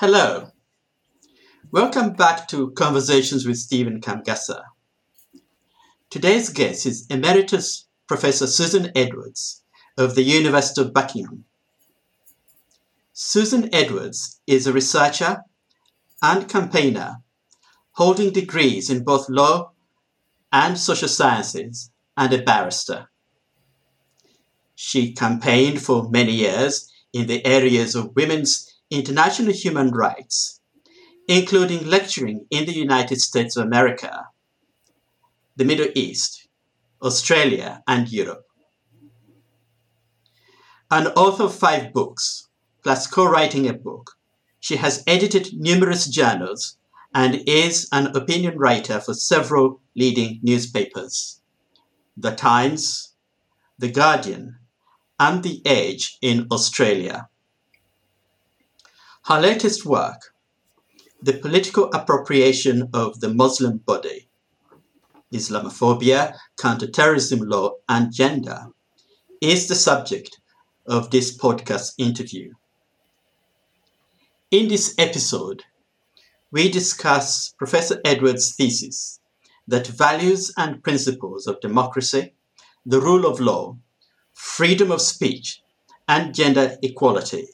Hello. Welcome back to Conversations with Stephen Kamugasa. Today's guest is Emeritus Professor Susan Edwards of the University of Buckingham. Susan Edwards is a researcher and campaigner holding degrees in both law and social sciences and a barrister. She campaigned for many years in the areas of women's international human rights, including lecturing in the United States of America, the Middle East, Australia, and Europe. An author of five books, plus co writing a book, she has edited numerous journals and is an opinion writer for several leading newspapers The Times, The Guardian, and The Age in Australia. Her latest work, The Political Appropriation of the Muslim Body, Islamophobia, Counterterrorism Law, and Gender, is the subject of this podcast interview. In this episode, we discuss Professor Edwards' thesis that values and principles of democracy, the rule of law, freedom of speech, and gender equality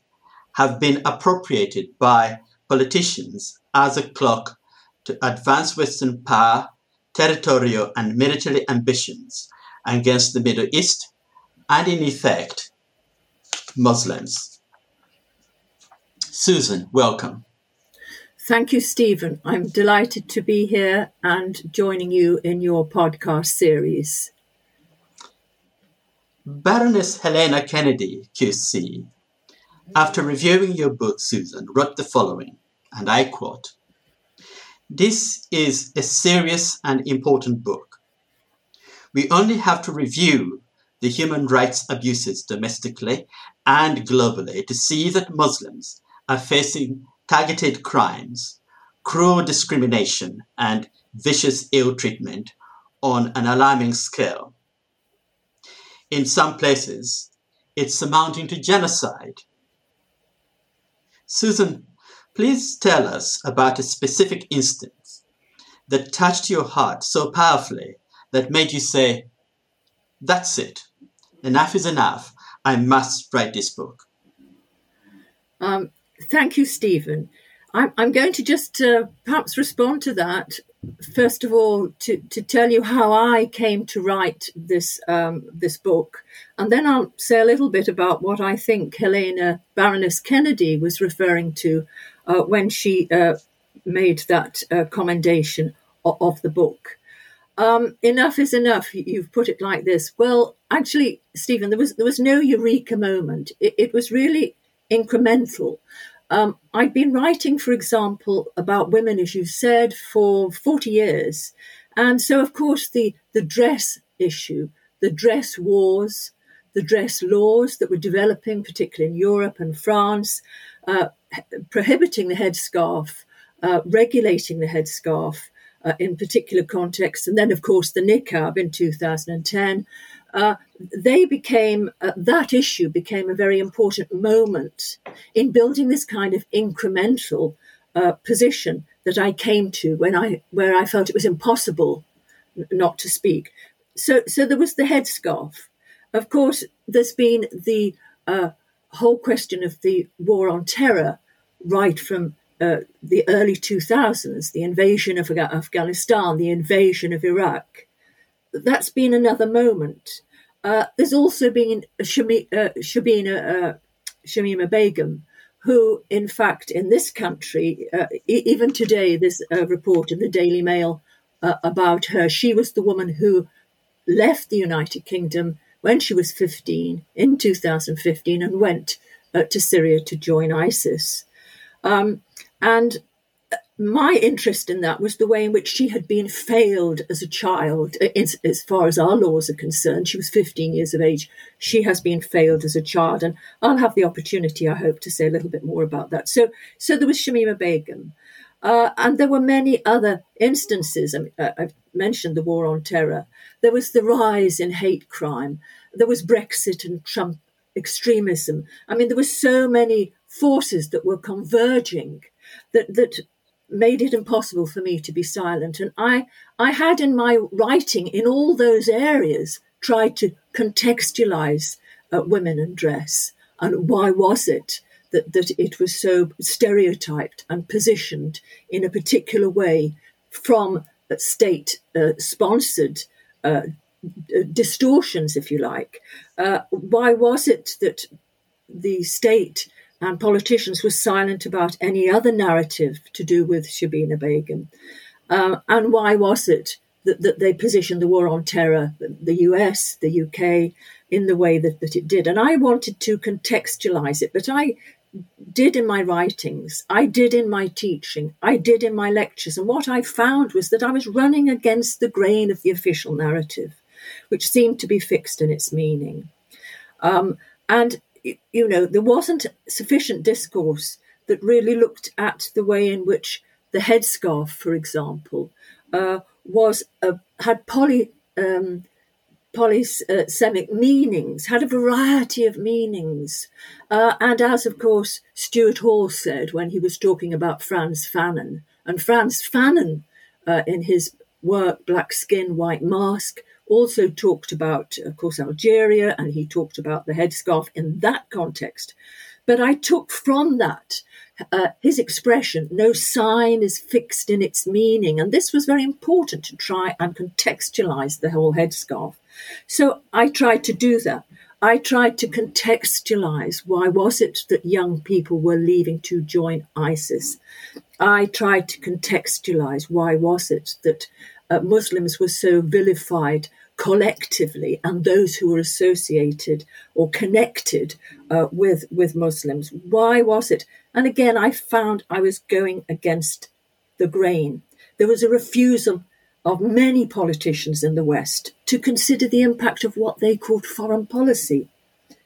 have been appropriated by politicians as a clock to advance Western power, territorial and military ambitions against the Middle East and, in effect, Muslims. Susan, welcome. Thank you, Stephen. I'm delighted to be here and joining you in your podcast series. Baroness Helena Kennedy, QC, after reviewing your book, Susan, wrote the following, and I quote This is a serious and important book. We only have to review the human rights abuses domestically and globally to see that Muslims are facing targeted crimes, cruel discrimination, and vicious ill treatment on an alarming scale. In some places, it's amounting to genocide Susan, please tell us about a specific instance that touched your heart so powerfully that made you say, That's it. Enough is enough. I must write this book. Um, thank you, Stephen. I'm, going to just uh, perhaps respond to that. First of all, to, to tell you how I came to write this um, this book, and then I'll say a little bit about what I think Helena Baroness Kennedy was referring to uh, when she uh, made that uh, commendation of, of, the book. Um, enough is enough. You've put it like this. Well, actually, Stephen, there was there was no eureka moment. It, it was really incremental. Um, I'd been writing, for example, about women, as you said, for 40 years. And so, of course, the, the dress issue, the dress wars, the dress laws that were developing, particularly in Europe and France, uh, prohibiting the headscarf, uh, regulating the headscarf uh, in particular contexts, and then, of course, the niqab in 2010 uh, they became uh, that issue became a very important moment in building this kind of incremental uh, position that I came to when I where I felt it was impossible not to speak. So so there was the headscarf. Of course, there's been the uh, whole question of the war on terror right from uh, the early 2000s, the invasion of Afghanistan, the invasion of Iraq. That's been another moment. Uh, there's also been Shami, uh, Shabina, uh, Shamima Begum, who, in fact, in this country, uh, e- even today, a report in the Daily Mail uh, about her. She was the woman who left the United Kingdom when she was 15 in 2015 and went to Syria to join ISIS. Um, and my interest in that was the way in which she had been failed as a child, as, as, far as our laws are concerned. She was 15 years of age. She has been failed as a child, and I'll have the opportunity, I hope, to say a little bit more about that. So, so there was Shamima Begum, uh, and there were many other instances. I mean, uh, I've mentioned the war on terror. There was the rise in hate crime. There was Brexit and Trump extremism. I mean, there were so many forces that were converging that that made it impossible for me to be silent. And I I had in my writing in all those areas tried to contextualize uh, women and dress and why was it that, that it was so stereotyped and positioned in a particular way from state uh, sponsored uh, distortions, if you like. Uh, why was it that the state and politicians were silent about any other narrative to do with Shabina Begum? Uh, and why was it that, that, they positioned the war on terror, the US, the UK, in the way that, that it did? And I wanted to contextualize it, but I did in my writings, I did in my teaching, I did in my lectures. And what I found was that I was running against the grain of the official narrative, which seemed to be fixed in its meaning. Um, and, you know, there wasn't sufficient discourse that really looked at the way in which the headscarf, for example, uh, was a, had poly. Um, polysemic meanings, had a variety of meanings. Uh, and as, of course, Stuart Hall said when he was talking about Frantz Fanon, and Frantz Fanon, uh, in his work Black Skin, White Mask, also talked about, of course, Algeria, and he talked about the headscarf in that context. But I took from that uh, his expression, no sign is fixed in its meaning. And this was very important to try and contextualize the whole headscarf. So I tried to do that. I tried to contextualize why was it that young people were leaving to join ISIS. I tried to contextualize why was it that uh, Muslims were so vilified collectively and those who were associated or connected uh, with with Muslims. Why was it? And again, I found I was going against the grain. There was a refusal of many politicians in the West to consider the impact of what they called foreign policy,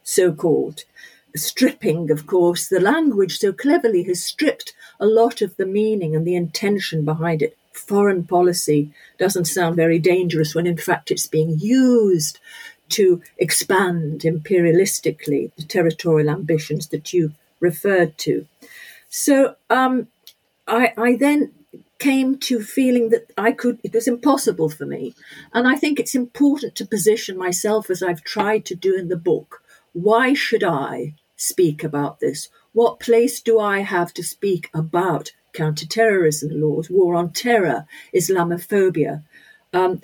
so called. Stripping, of course, the language so cleverly has stripped a lot of the meaning and the intention behind it. Foreign policy doesn't sound very dangerous when, in fact, it's being used to expand imperialistically the territorial ambitions that you referred to. So um, I, I then came to feeling that I could, it was impossible for me. And I think it's important to position myself as I've tried to do in the book. Why should I speak about this? What place do I have to speak about counterterrorism laws, war on terror, Islamophobia? Um,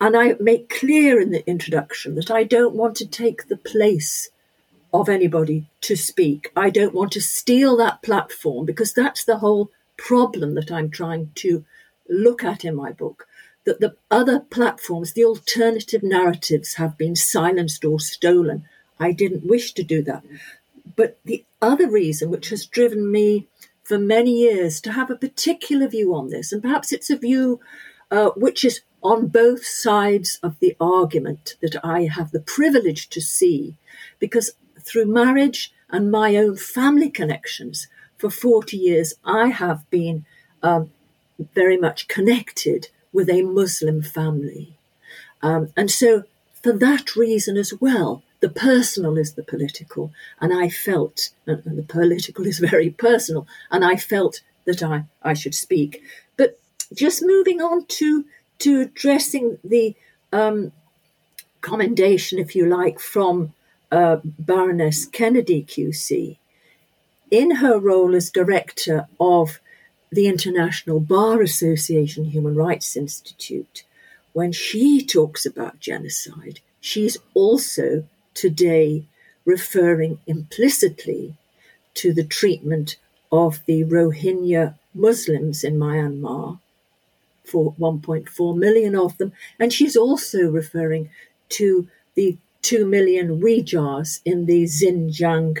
and I make clear in the introduction that I don't want to take the place of anybody to speak. I don't want to steal that platform because that's the whole problem that I'm trying to look at in my book that the other platforms, the alternative narratives, have been silenced or stolen. I didn't wish to do that. But the other reason, which has driven me for many years to have a particular view on this, and perhaps it's a view uh, which is on both sides of the argument that I have the privilege to see, because through marriage and my own family connections, for 40 years, I have been um, very much connected with a Muslim family. Um, and so, for that reason as well, the personal is the political. And I felt, and the political is very personal, and I felt that I, I should speak. But just moving on to, to addressing the um, commendation, if you like, from uh, Baroness Kennedy QC in her role as director of the International Bar Association Human Rights Institute, when she talks about genocide, she's also today referring implicitly to the treatment of the Rohingya Muslims in Myanmar, for 1.4 million of them, and she's also referring to the 2 million Uyghurs in the Xinjiang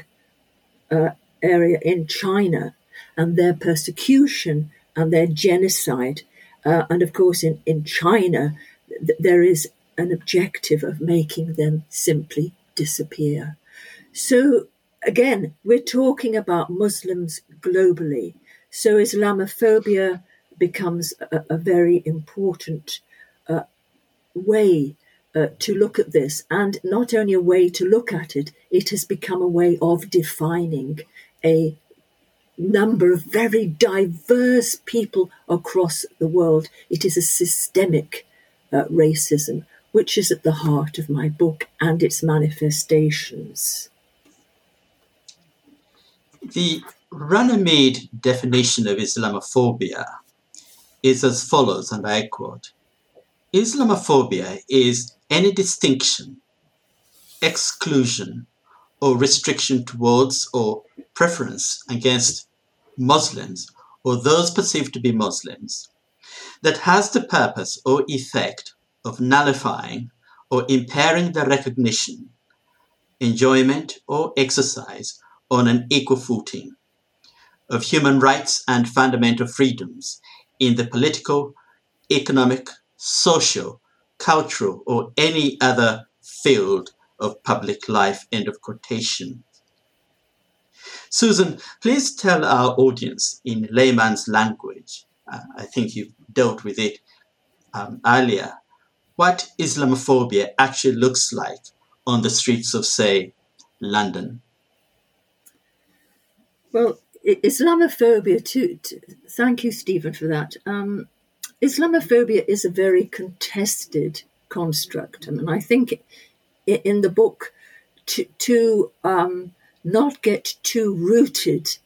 uh, area in China and their persecution and their genocide. Uh, and of course, in, in China, th- there is an objective of making them simply disappear. So, again, we're talking about Muslims globally. So, Islamophobia becomes a, a very important uh, way uh, to look at this. And not only a way to look at it, it has become a way of defining a number of very diverse people across the world. It is a systemic uh, racism, which is at the heart of my book and its manifestations. The Runnymede definition of Islamophobia is as follows, and I quote Islamophobia is any distinction, exclusion, or restriction towards or preference against Muslims or those perceived to be Muslims that has the purpose or effect of nullifying or impairing the recognition, enjoyment, or exercise on an equal footing of human rights and fundamental freedoms in the political, economic, social, cultural, or any other field of public life. End of quotation. Susan, please tell our audience in layman's language, uh, I think you've dealt with it um, earlier, what Islamophobia actually looks like on the streets of, say, London. Well, Islamophobia, too, too thank you, Stephen, for that. Um, Islamophobia is a very contested construct. I mean, I think in the book to, to um, not get too rooted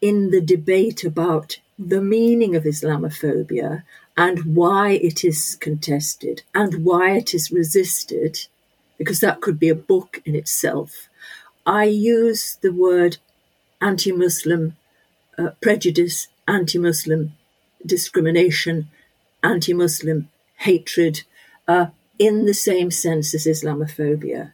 in the debate about the meaning of Islamophobia and why it is contested and why it is resisted, because that could be a book in itself. I use the word anti Muslim uh, prejudice, anti Muslim discrimination, anti Muslim hatred uh, in the same sense as Islamophobia.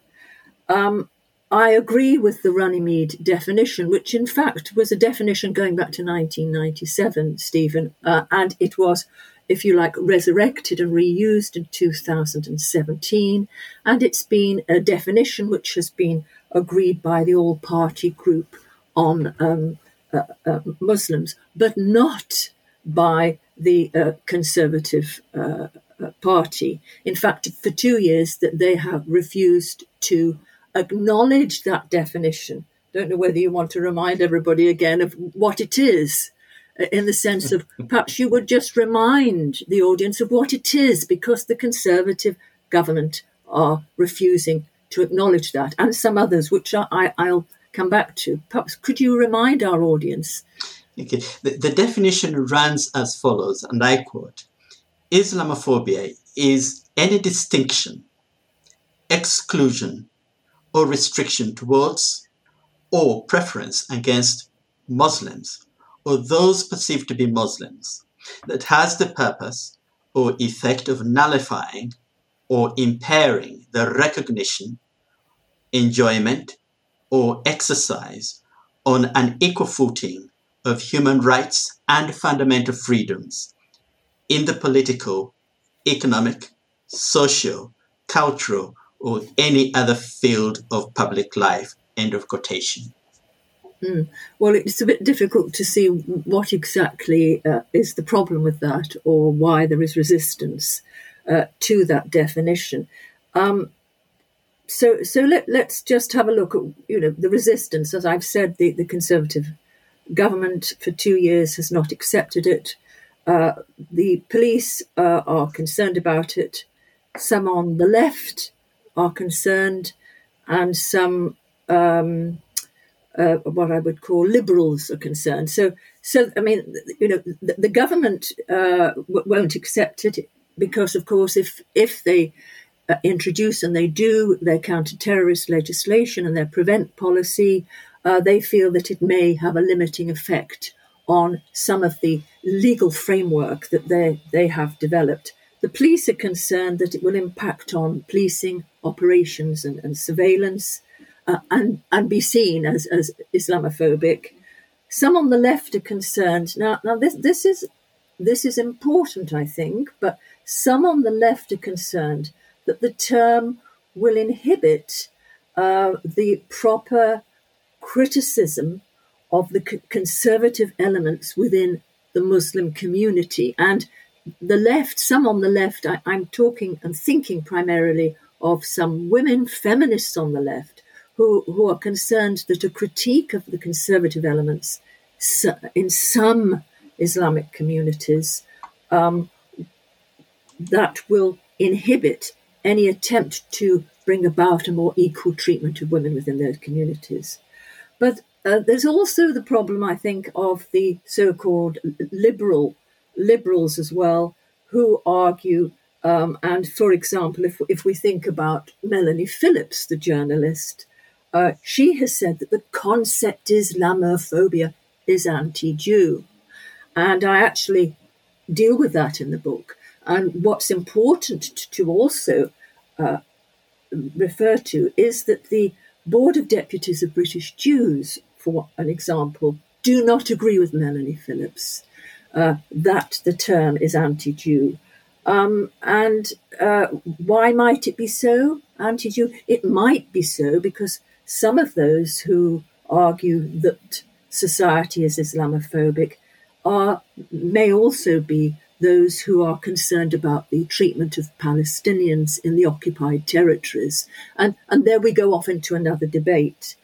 Um, I agree with the Runnymede definition, which in fact was a definition going back to 1997, Stephen, uh, and it was, if you like, resurrected and reused in 2017. And it's been a definition which has been agreed by the all party group on um, uh, uh, Muslims, but not by the uh, Conservative uh, uh, Party. In fact, for two years, that they have refused to acknowledge that definition. Don't know whether you want to remind everybody again of what it is, in the sense of perhaps you would just remind the audience of what it is, because the Conservative government are refusing to acknowledge that, and some others, which I, will come back to. Perhaps could you remind our audience? Okay. The, the definition runs as follows, and I quote Islamophobia is any distinction, exclusion, or restriction towards or preference against Muslims or those perceived to be Muslims that has the purpose or effect of nullifying or impairing the recognition, enjoyment, or exercise on an equal footing of human rights and fundamental freedoms in the political, economic, social, cultural, or any other field of public life. End of quotation. Mm. Well, it's a bit difficult to see what exactly uh, is the problem with that or why there is resistance uh, to that definition. Um, so, so let, us just have a look at you know the resistance. As I've said, the, the Conservative government for two years has not accepted it. Uh, the police uh, are concerned about it. Some on the left are concerned, and some um, uh, what I would call liberals are concerned. So, so I mean, you know, the, the government uh, w- won't accept it because, of course, if if they uh, introduce and they do their counter-terrorist legislation and their prevent policy, uh, they feel that it may have a limiting effect on some of the legal framework that they they have developed. The police are concerned that it will impact on policing operations and, and surveillance uh, and, and be seen as, as Islamophobic. Some on the left are concerned. Now, now this, this, is, this is important, I think, but some on the left are concerned that the term will inhibit uh, the proper criticism of the conservative elements within the Muslim community. And the left, some on the left, I, I'm talking and thinking primarily of some women feminists on the left who, who are concerned that a critique of the conservative elements in some Islamic communities um, that will inhibit any attempt to bring about a more equal treatment of women within those communities. But uh, there's also the problem, I think, of the so-called liberal liberals as well, who argue. Um, and for example, if if we think about Melanie Phillips, the journalist, uh, she has said that the concept Islamophobia is anti-Jew, and I actually deal with that in the book. And what's important to also uh, refer to is that the Board of Deputies of British Jews, for an example, do not agree with Melanie Phillips uh, that the term is anti Jew. Um, and uh, why might it be so, anti Jew? It might be so because some of those who argue that society is Islamophobic are may also be those who are concerned about the treatment of Palestinians in the occupied territories. And, and there we go off into another debate,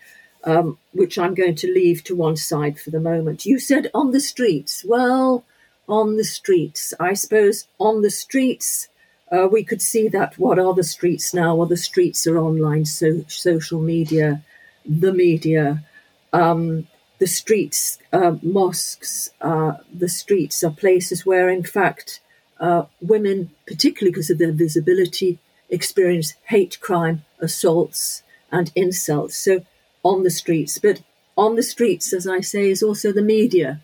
um, which I'm going to leave to one side for the moment. You said on the streets. Well, on the streets. I suppose on the streets, uh, we could see that what are the streets now? Well, the streets are online, so, social media, the media. Um, the streets, uh, mosques, uh, the streets are places where, in fact, uh, women, particularly because of their visibility, experience hate crime, assaults, and insults. So, on the streets. But on the streets, as I say, is also the media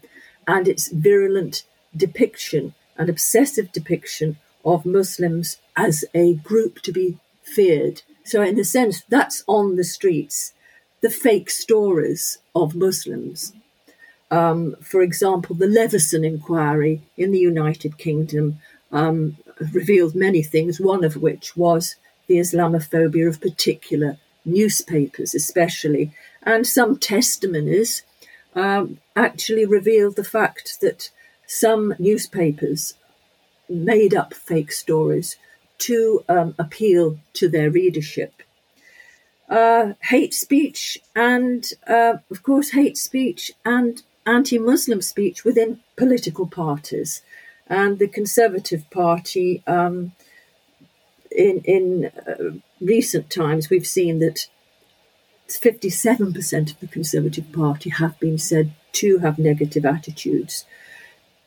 and its virulent depiction and obsessive depiction of Muslims as a group to be feared. So, in a sense, that's on the streets the fake stories of Muslims. Um, for example, the Leveson inquiry in the United Kingdom um, revealed many things, one of which was the Islamophobia of particular newspapers, especially. And some testimonies um, actually revealed the fact that some newspapers made up fake stories to um, appeal to their readership uh, hate speech and, uh, of course, hate speech and anti Muslim speech within political parties. And the Conservative Party, um, in, in uh, recent times, we've seen that 57% of the Conservative Party have been said to have negative attitudes.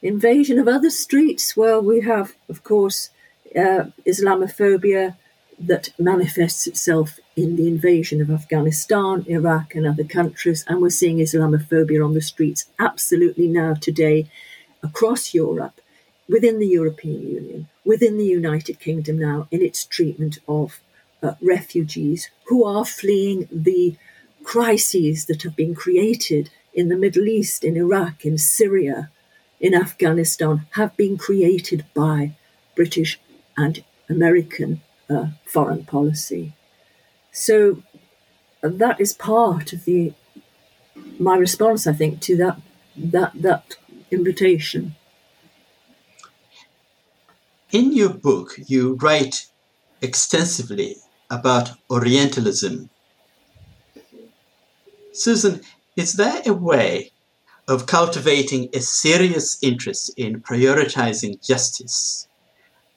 Invasion of other streets, well, we have, of course, uh, Islamophobia that manifests itself in the invasion of Afghanistan, Iraq, and other countries. And we're seeing Islamophobia on the streets absolutely now, today, across Europe, within the European Union, within the United Kingdom now, in its treatment of uh, refugees who are fleeing the crises that have been created in the Middle East, in Iraq, in Syria, in Afghanistan, have been created by British and American uh, foreign policy. So that is part of the my response, I think, to that that that invitation. In your book, you write extensively about Orientalism. Susan, is there a way of cultivating a serious interest in prioritizing justice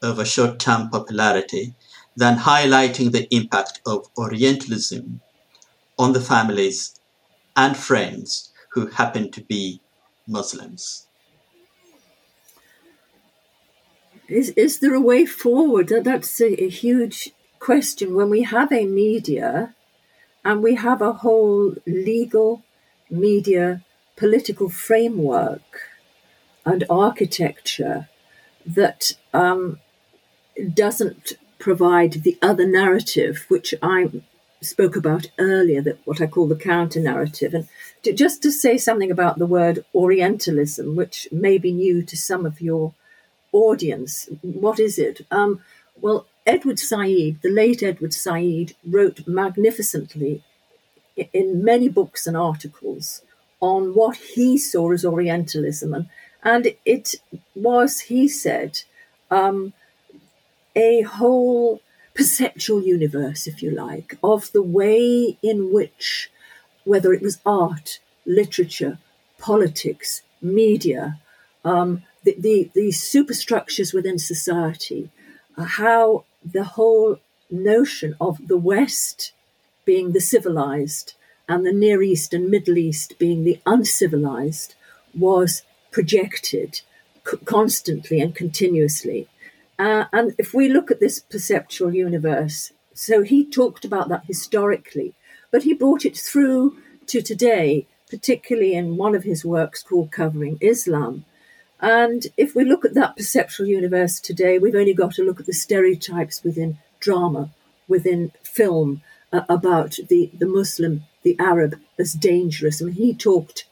over short term popularity than highlighting the impact of Orientalism on the families and friends who happen to be Muslims. Is, is there a way forward? That's a, a huge question. When we have a media and we have a whole legal media political framework and architecture that um, doesn't provide the other narrative, which I spoke about earlier, that what I call the counter narrative. And to, just to say something about the word Orientalism, which may be new to some of your audience, what is it? Um, well, Edward Said, the late Edward Said, wrote magnificently in many books and articles on what he saw as Orientalism. And, and it was, he said, um, a whole perceptual universe, if you like, of the way in which, whether it was art, literature, politics, media, um, the, the, the, superstructures within society, uh, how the whole notion of the West being the civilized and the Near East and Middle East being the uncivilized was projected c- constantly and continuously. Uh, and if we look at this perceptual universe, so he talked about that historically, but he brought it through to today, particularly in one of his works called Covering Islam. And if we look at that perceptual universe today, we've only got to look at the stereotypes within drama, within film, uh, about the, the Muslim, the Arab as dangerous. I mean, he talked,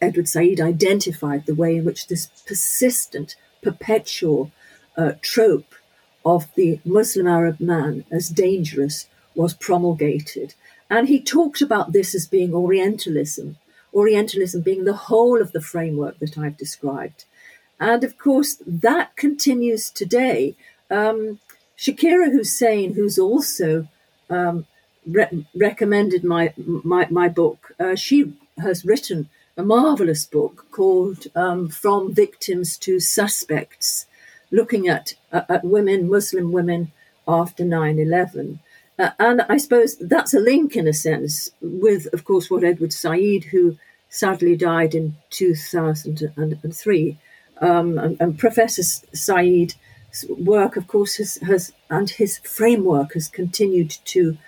Edward Said identified the way in which this persistent, perpetual uh, trope of the Muslim Arab man as dangerous was promulgated. And he talked about this as being Orientalism, Orientalism being the whole of the framework that I've described. And of course, that continues today. Um, Shakira Hussein, who's also um, re- recommended my, my, my book, uh, she has written a marvelous book called um, From Victims to Suspects looking at, uh, at women, Muslim women after 9 11. Uh, and I suppose that's a link in a sense with, of course, what Edward Said, who sadly died in 2003, um, and, and, Professor Said's work, of course, has, has, and his framework has continued to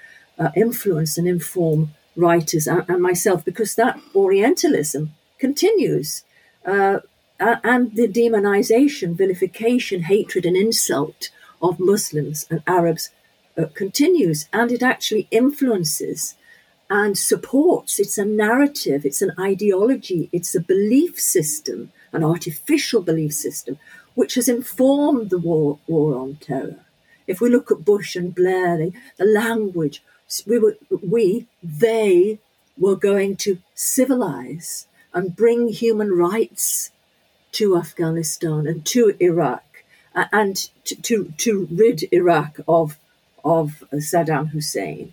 uh, influence and inform writers and, and, myself because that Orientalism continues. Uh, uh, and the demonization, vilification, hatred, and insult of Muslims and Arabs uh, continues, and it actually influences and supports. It's a narrative, it's an ideology, it's a belief system, an artificial belief system, which has informed the war, war on terror. If we look at Bush and Blair, the, the language, we, were, we, they were going to civilize and bring human rights to Afghanistan and to Iraq and to, to, to rid Iraq of, of Saddam Hussein.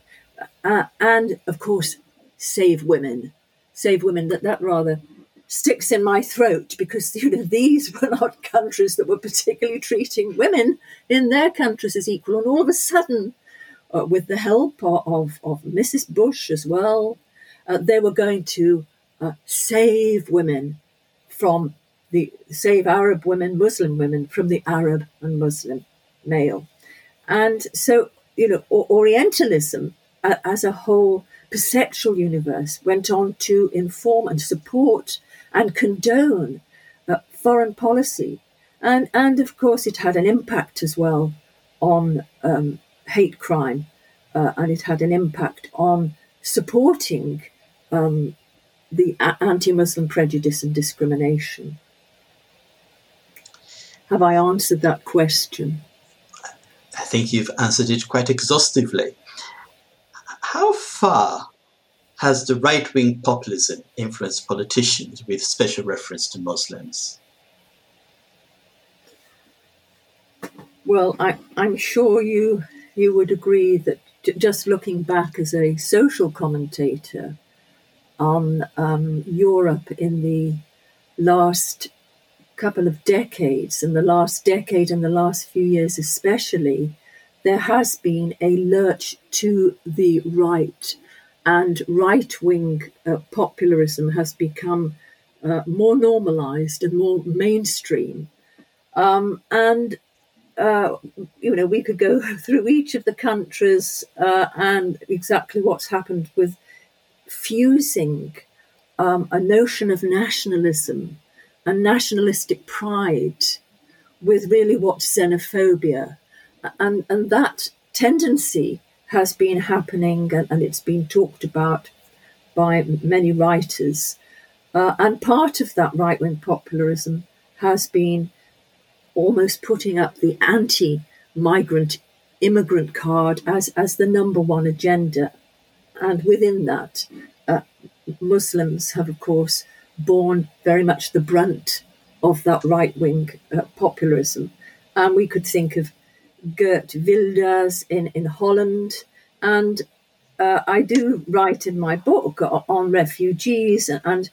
Uh, and of course, save women. Save women. That, that rather sticks in my throat because you know these were not countries that were particularly treating women in their countries as equal. And all of a sudden, uh, with the help of, of Mrs. Bush as well, uh, they were going to uh, save women from the save Arab women, Muslim women from the Arab and Muslim male. And so, you know, Orientalism as a whole perceptual universe went on to inform and support and condone uh, foreign policy. And, and of course, it had an impact as well on um, hate crime, uh, and it had an impact on supporting um, the anti Muslim prejudice and discrimination. Have I answered that question? I think you've answered it quite exhaustively. How far has the right wing populism influenced politicians with special reference to Muslims? Well, I, am sure you you would agree that just looking back as a social commentator on um, Europe in the last couple of decades, and the last decade and the last few years especially, there has been a lurch to the right, and right wing uh, popularism has become uh, more normalized and more mainstream. Um, and uh, you know, we could go through each of the countries uh, and exactly what's happened with fusing um, a notion of nationalism and nationalistic pride with really what xenophobia. And, and that tendency has been happening and, and it's been talked about by many writers. Uh, and part of that right wing popularism has been almost putting up the anti migrant immigrant card as, as the number one agenda. And within that, uh, Muslims have, of course, borne very much the brunt of that right wing uh, populism. And we could think of Geert Wilders in, in Holland. And uh, I do write in my book on refugees and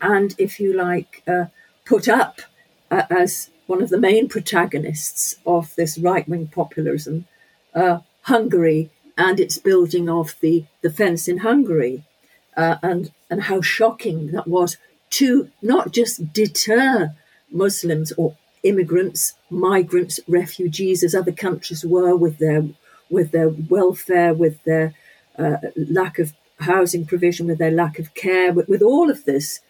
and, if you like, uh, put up uh, as one of the main protagonists of this right wing populism, uh, Hungary and its building of the, the fence in Hungary, uh, and, and how shocking that was to not just deter Muslims or immigrants, migrants, refugees, as other countries were with their with their welfare, with their uh, lack of housing provision, with their lack of care, with, with all of this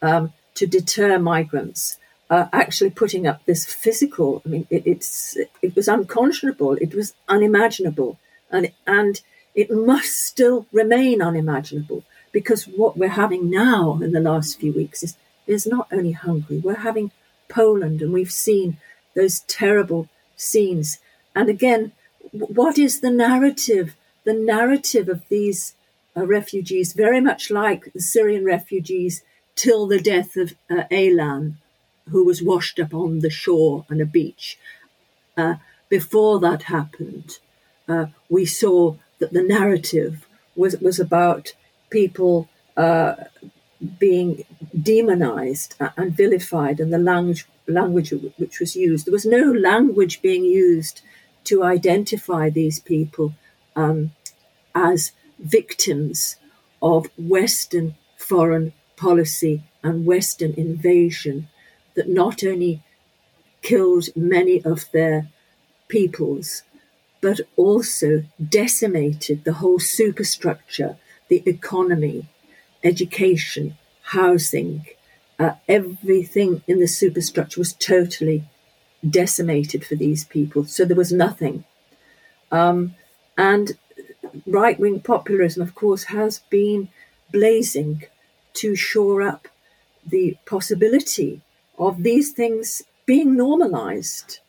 um, to deter migrants. Uh, actually, putting up this physical, I mean, it, it's it was unconscionable, it was unimaginable, and and it must still remain unimaginable because what we're having now in the last few weeks is is not only Hungary, we're having Poland, and we've seen those terrible scenes. And again, what is the narrative? The narrative of these uh, refugees, very much like the Syrian refugees till the death of uh, Aylan, who was washed up on the shore on a beach. Uh, before that happened, uh, we saw that the narrative was was about people uh, being demonized and vilified, and the language language which was used. There was no language being used to identify these people um, as victims of Western foreign policy and Western invasion that not only killed many of their peoples, but also decimated the whole superstructure, the economy, education, housing, uh, everything in the superstructure was totally decimated for these people. So there was nothing. Um, and right wing populism, of course, has been blazing to shore up the possibility of these things being normalized.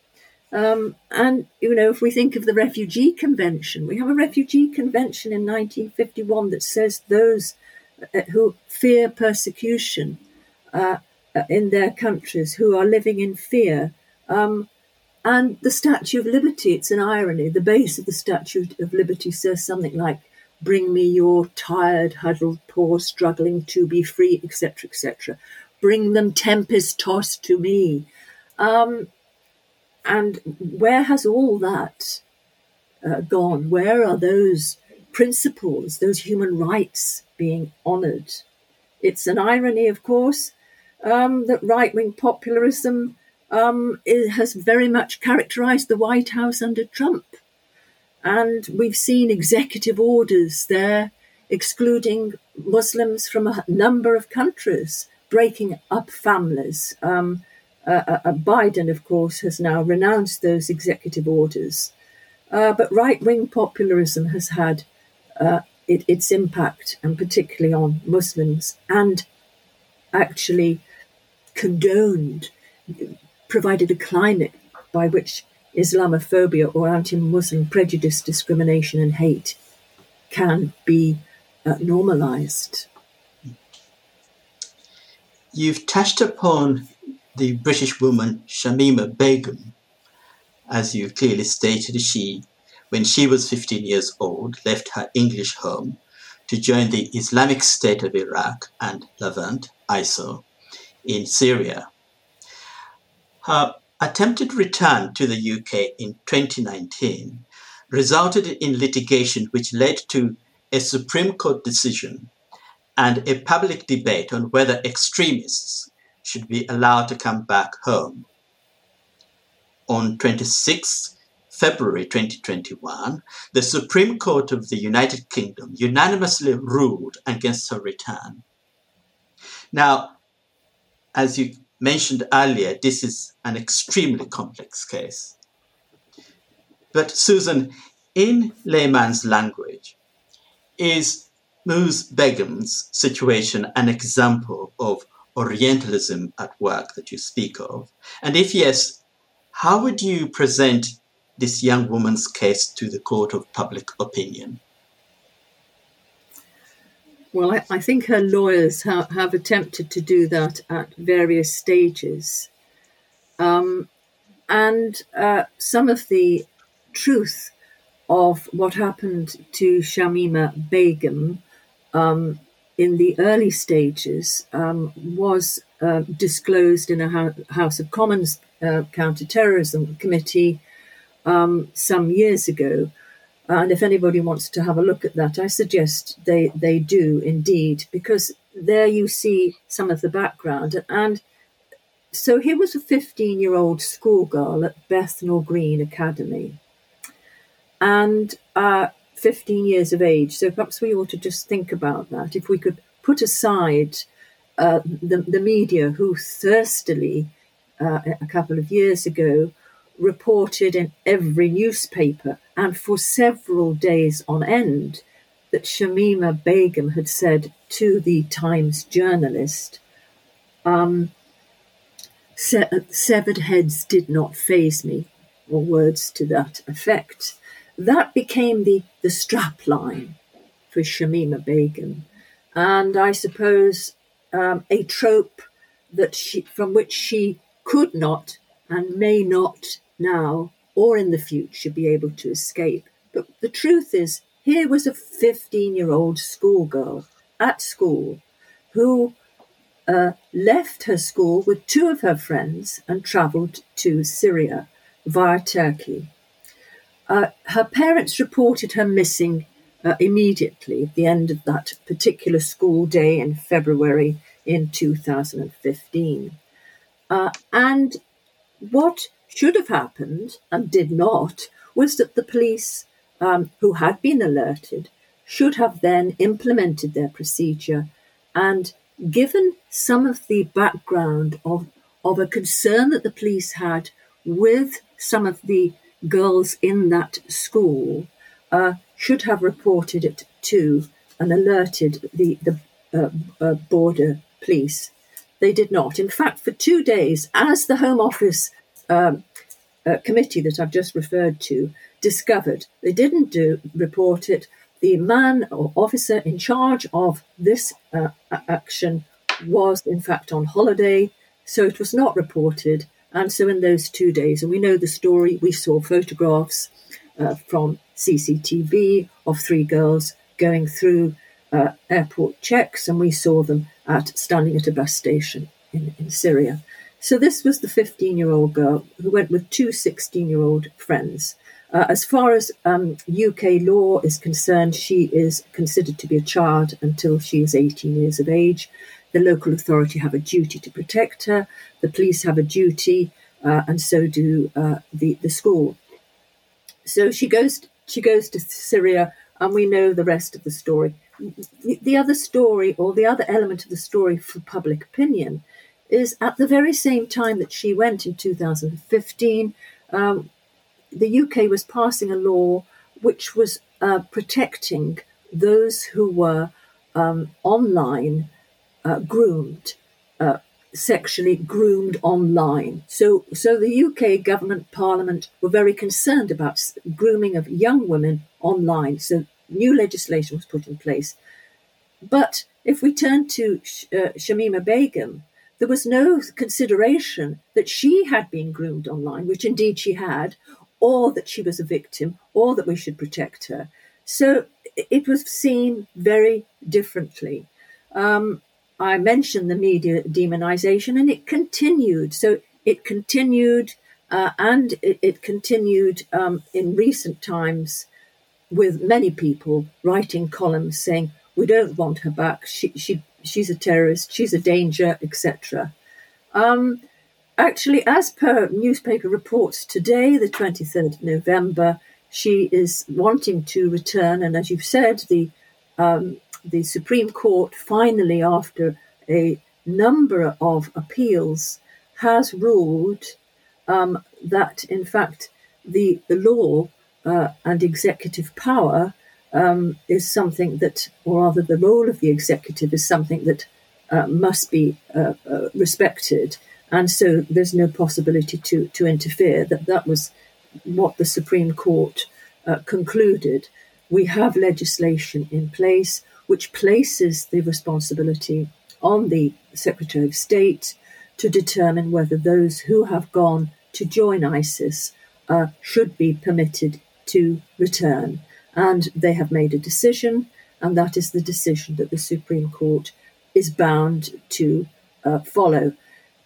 Um, and, you know, if we think of the Refugee Convention, we have a Refugee Convention in 1951 that says those uh, who fear persecution uh, uh, in their countries, who are living in fear. Um, and the Statue of Liberty, it's an irony. The base of the Statue of Liberty says something like, Bring me your tired, huddled, poor, struggling to be free, etc., etc. Bring them tempest tossed to me. Um, and where has all that uh, gone? Where are those principles, those human rights being honoured? It's an irony, of course, um, that right wing populism um, has very much characterized the White House under Trump. And we've seen executive orders there excluding Muslims from a number of countries, breaking up families. Um, uh, uh, uh Biden, of course, has now renounced those executive orders. Uh, but right wing populism has had uh, it, its impact, and particularly on Muslims, and actually condoned, provided a climate by which Islamophobia or anti Muslim prejudice, discrimination, and hate can be uh, normalized. You've touched upon the British woman Shamima Begum. As you clearly stated, she, when she was 15 years old, left her English home to join the Islamic State of Iraq and Levant, ISIL, in Syria. Her attempted return to the UK in 2019 resulted in litigation which led to a Supreme Court decision and a public debate on whether extremists should be allowed to come back home. On 26 February 2021, the Supreme Court of the United Kingdom unanimously ruled against her return. Now, as you mentioned earlier, this is an extremely complex case. But, Susan, in layman's language, is Ms. Begum's situation an example of Orientalism at work that you speak of? And if yes, how would you present this young woman's case to the court of public opinion? Well, I, I think her lawyers ha- have attempted to do that at various stages. Um, and uh, some of the truth of what happened to Shamima Begum um, in the early stages um, was uh, disclosed in a House of Commons uh, counter-terrorism committee um, some years ago. And if anybody wants to have a look at that, I suggest they, they do indeed, because there you see some of the background. And so here was a 15 year old schoolgirl at Bethnal Green Academy. And uh, 15 years of age. So perhaps we ought to just think about that. If we could put aside uh, the, the media who thirstily, uh, a couple of years ago, reported in every newspaper and for several days on end that Shamima Begum had said to the Times journalist, um, severed heads did not faze me, or words to that effect. That became the, the strap line for Shamima Begum. And I suppose um, a trope that she, from which she could not and may not now or in the future be able to escape. But the truth is, here was a 15 year old schoolgirl at school who uh, left her school with two of her friends and travelled to Syria via Turkey. Uh, her parents reported her missing uh, immediately at the end of that particular school day in February in 2015. Uh, and what should have happened and did not was that the police, um, who had been alerted, should have then implemented their procedure and given some of the background of, of a concern that the police had with some of the girls in that school uh, should have reported it to and alerted the, the uh, uh, border police. They did not. In fact, for two days, as the Home Office um, uh, committee that I've just referred to discovered, they didn't do report it. The man or officer in charge of this uh, action was, in fact, on holiday, so it was not reported. And so, in those two days, and we know the story, we saw photographs uh, from CCTV of three girls going through uh, airport checks, and we saw them at standing at a bus station in, in Syria. So, this was the 15 year old girl who went with two 16 year old friends. Uh, as far as um, UK law is concerned, she is considered to be a child until she is 18 years of age. The local authority have a duty to protect her. The police have a duty, uh, and so do uh, the the school. So she goes she goes to Syria, and we know the rest of the story. The, the other story, or the other element of the story for public opinion, is at the very same time that she went in 2015. Um, the UK was passing a law which was uh, protecting those who were um, online uh, groomed, uh, sexually groomed online. So, so the UK government parliament were very concerned about grooming of young women online. So new legislation was put in place. But if we turn to uh, Shamima Begum, there was no consideration that she had been groomed online, which indeed she had, or that she was a victim, or that we should protect her. So it was seen very differently. Um, I mentioned the media demonization, and it continued. So it continued, uh, and it, it continued um, in recent times with many people writing columns saying, "We don't want her back. She, she, she's a terrorist. She's a danger, etc." Um, actually, as per newspaper reports today, the 23rd of November, she is wanting to return, and as you've said, the um, the Supreme Court finally, after a number of appeals, has ruled um, that, in fact, the, the law uh, and executive power um, is something that, or rather, the role of the executive is something that uh, must be uh, uh respected. And so there's no possibility to, to interfere. That, that was what the Supreme Court uh, concluded. We have legislation in place which places the responsibility on the Secretary of State to determine whether those who have gone to join ISIS uh, should be permitted to return. And they have made a decision, and that is the decision that the Supreme Court is bound to uh, follow.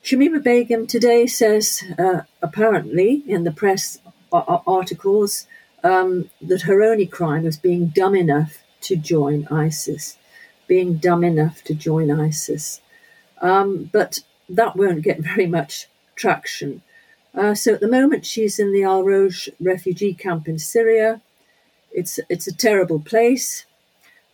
Shamima Begum today says, uh, apparently in the press articles, um, that her only crime was being dumb enough to join ISIS, being dumb enough to join ISIS. Um, but that won't get very much traction. Uh, so at the moment, she's in the Al Roj refugee camp in Syria. It's it's a terrible place,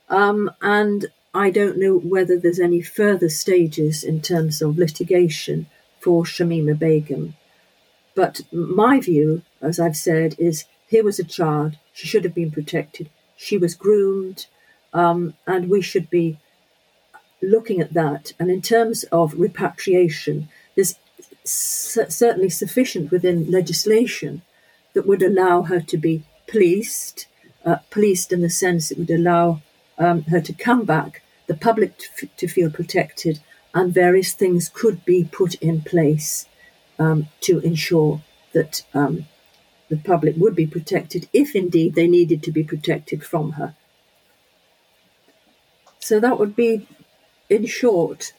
um, and I don't know whether there's any further stages in terms of litigation for Shamima Begum. But my view, as I've said, is here was a child. She should have been protected. She was groomed, um, and we should be looking at that. And in terms of repatriation, there's certainly sufficient within legislation that would allow her to be policed, uh, policed in the sense it would allow um, her to come back, the public to, to, feel protected, and various things could be put in place um, to ensure that um, the public would be protected if indeed they needed to be protected from her. So that would be, in short,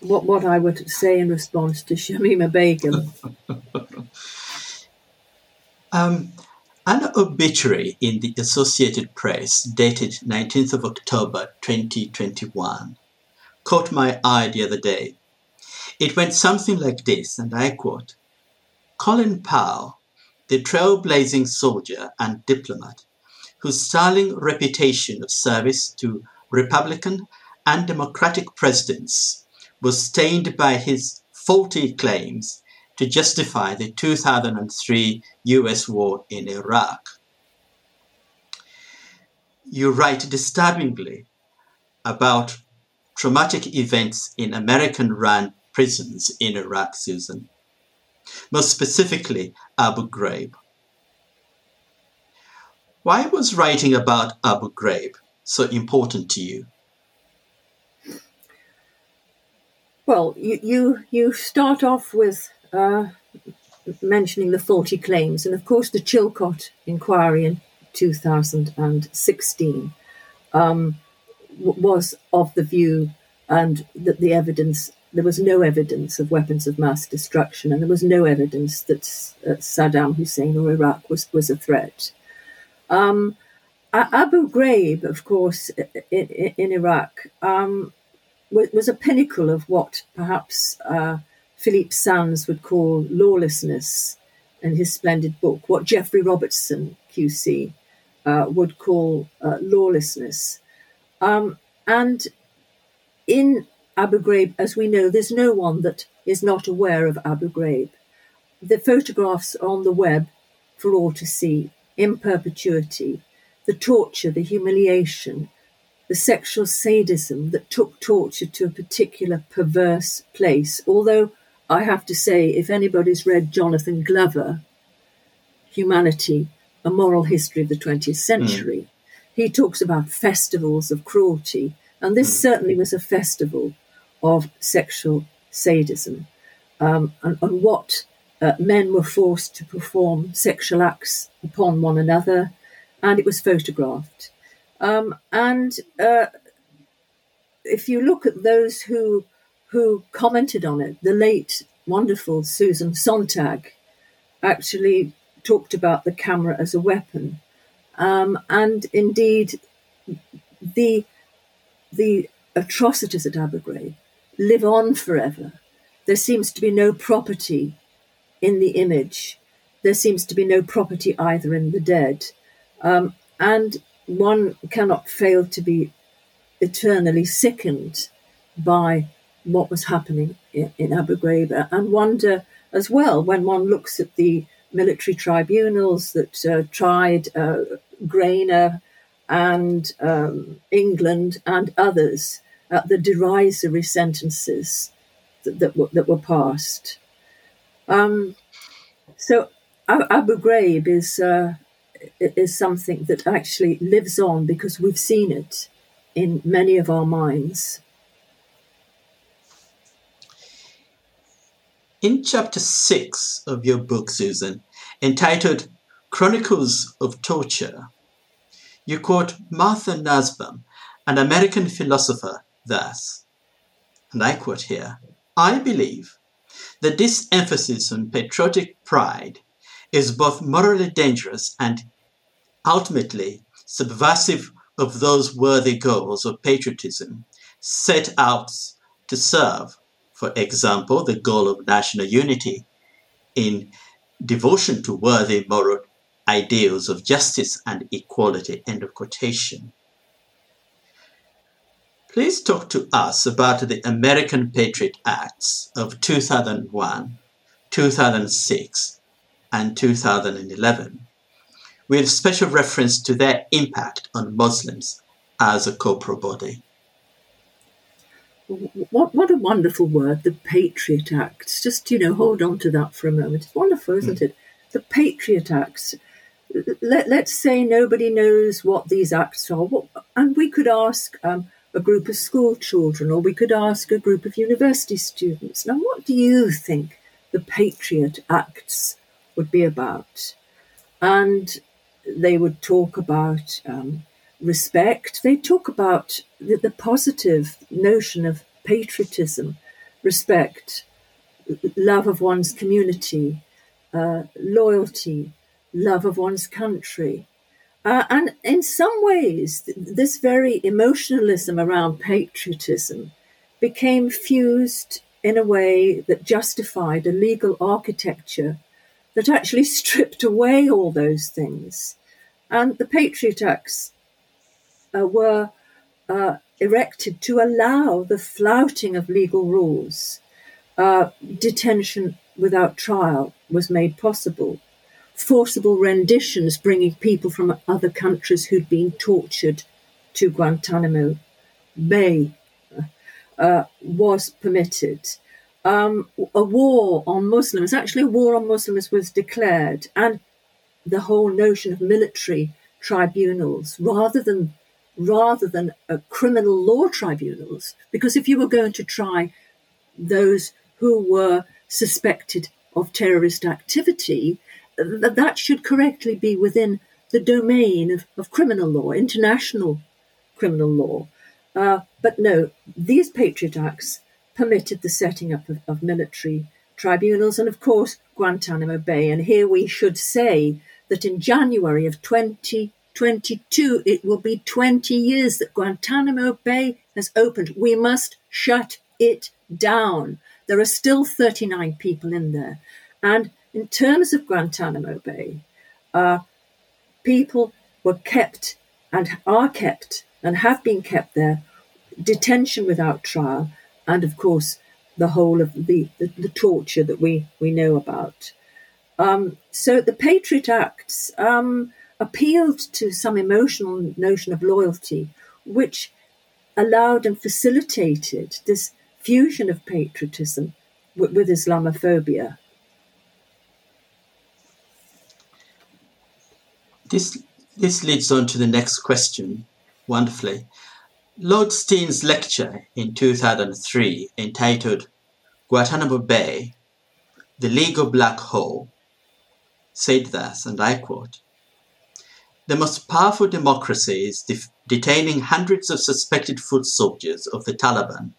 what, what I would say in response to Shamima Begum. um, an obituary in the Associated Press dated 19th of October 2021 caught my eye the other day. It went something like this, and I quote Colin Powell, the trailblazing soldier and diplomat, whose sterling reputation of service to Republican and Democratic presidents was stained by his faulty claims to justify the 2003 US war in Iraq. You write disturbingly about traumatic events in American run prisons in Iraq, Susan. Most specifically, Abu Ghraib. Why was writing about Abu Ghraib so important to you? Well, you you, you start off with uh, mentioning the faulty claims, and of course the Chilcot inquiry in 2016 um, was of the view and that the evidence there was no evidence of weapons of mass destruction, and there was no evidence that uh, Saddam Hussein or Iraq was was a threat. Um, Abu Ghraib, of course, in, in Iraq, um, was a pinnacle of what perhaps uh, Philippe Sands would call lawlessness in his splendid book, what Geoffrey Robertson, QC, uh, would call uh, lawlessness. Um, and in Abu Ghraib, as we know, there's no one that is not aware of Abu Ghraib. The photographs are on the web for all to see in perpetuity. The torture, the humiliation, the sexual sadism that took torture to a particular perverse place. Although I have to say, if anybody's read Jonathan Glover, Humanity, A Moral History of the 20th Century, mm. he talks about festivals of cruelty. And this mm. certainly was a festival of sexual sadism um, and, and, what uh, men were forced to perform sexual acts upon one another, and it was photographed. Um, and uh, if you look at those who who commented on it, the late wonderful Susan Sontag actually talked about the camera as a weapon, um, and indeed the the atrocities at Ghraib live on forever. There seems to be no property in the image. There seems to be no property either in the dead. Um, and one cannot fail to be eternally sickened by what was happening in, in Abu Ghraib and wonder as well when one looks at the military tribunals that uh, tried uh, Graner and um, England and others at the derisory sentences that, that, were, that were passed. Um, so Abu Ghraib is uh, is something that actually lives on because we've seen it in many of our minds. In chapter 6 of your book, Susan, entitled Chronicles of Torture, you quote Martha Nussbaum An American philosopher thus, and I quote here I believe that this emphasis on patriotic pride is both morally dangerous and ultimately subversive of those worthy goals of patriotism set out to serve, for example, the goal of national unity in devotion to worthy moral ideals of justice and equality. End of quotation. Please talk to us about the American Patriot Acts of 2001, 2006, and 2011, with special reference to their impact on Muslims as a corporate body. What, what a wonderful word, the Patriot Acts. Just, you know, hold on to that for a moment. It's wonderful, isn't mm. it? The Patriot Acts. Let, let's say nobody knows what these acts are. What, and we could ask, um, a group of school children, or we could ask a group of university students. Now, what do you think the Patriot Acts would be about? And they would talk about um, respect. They talk about the, the, positive notion of patriotism, respect, love of one's community, uh, loyalty, love of one's country. Uh, and in some ways, this very emotionalism around patriotism became fused in a way that justified a legal architecture that actually stripped away all those things. And the Patriot Acts uh, were uh, erected to allow the flouting of legal rules. Uh, detention without trial was made possible forcible renditions bringing people from other countries who'd been tortured to Guantanamo Bay uh, was permitted. Um, a war on Muslims, actually, a war on Muslims was declared, and the whole notion of military tribunals rather than rather than criminal law tribunals, because if you were going to try those who were suspected of terrorist activity, that that should correctly be within the domain of, of criminal law, international criminal law. Uh, but no, these Patriot Acts permitted the setting up of, of military tribunals and, of course, Guantanamo Bay. And here we should say that in January of 2022, it will be 20 years that Guantanamo Bay has opened. We must shut it down. There are still 39 people in there. And in terms of Guantanamo Bay, uh, people were kept and are kept and have been kept there, detention without trial, and of course the whole of the, the, the torture that we, we know about. Um, so the Patriot Acts um, appealed to some emotional notion of loyalty, which allowed and facilitated this fusion of patriotism with, with Islamophobia. This, this leads on to the next question wonderfully. Lord Steyn's lecture in 2003, entitled Guantanamo Bay, the Legal Black Hole, said thus, and I quote The most powerful democracy is de- detaining hundreds of suspected foot soldiers of the Taliban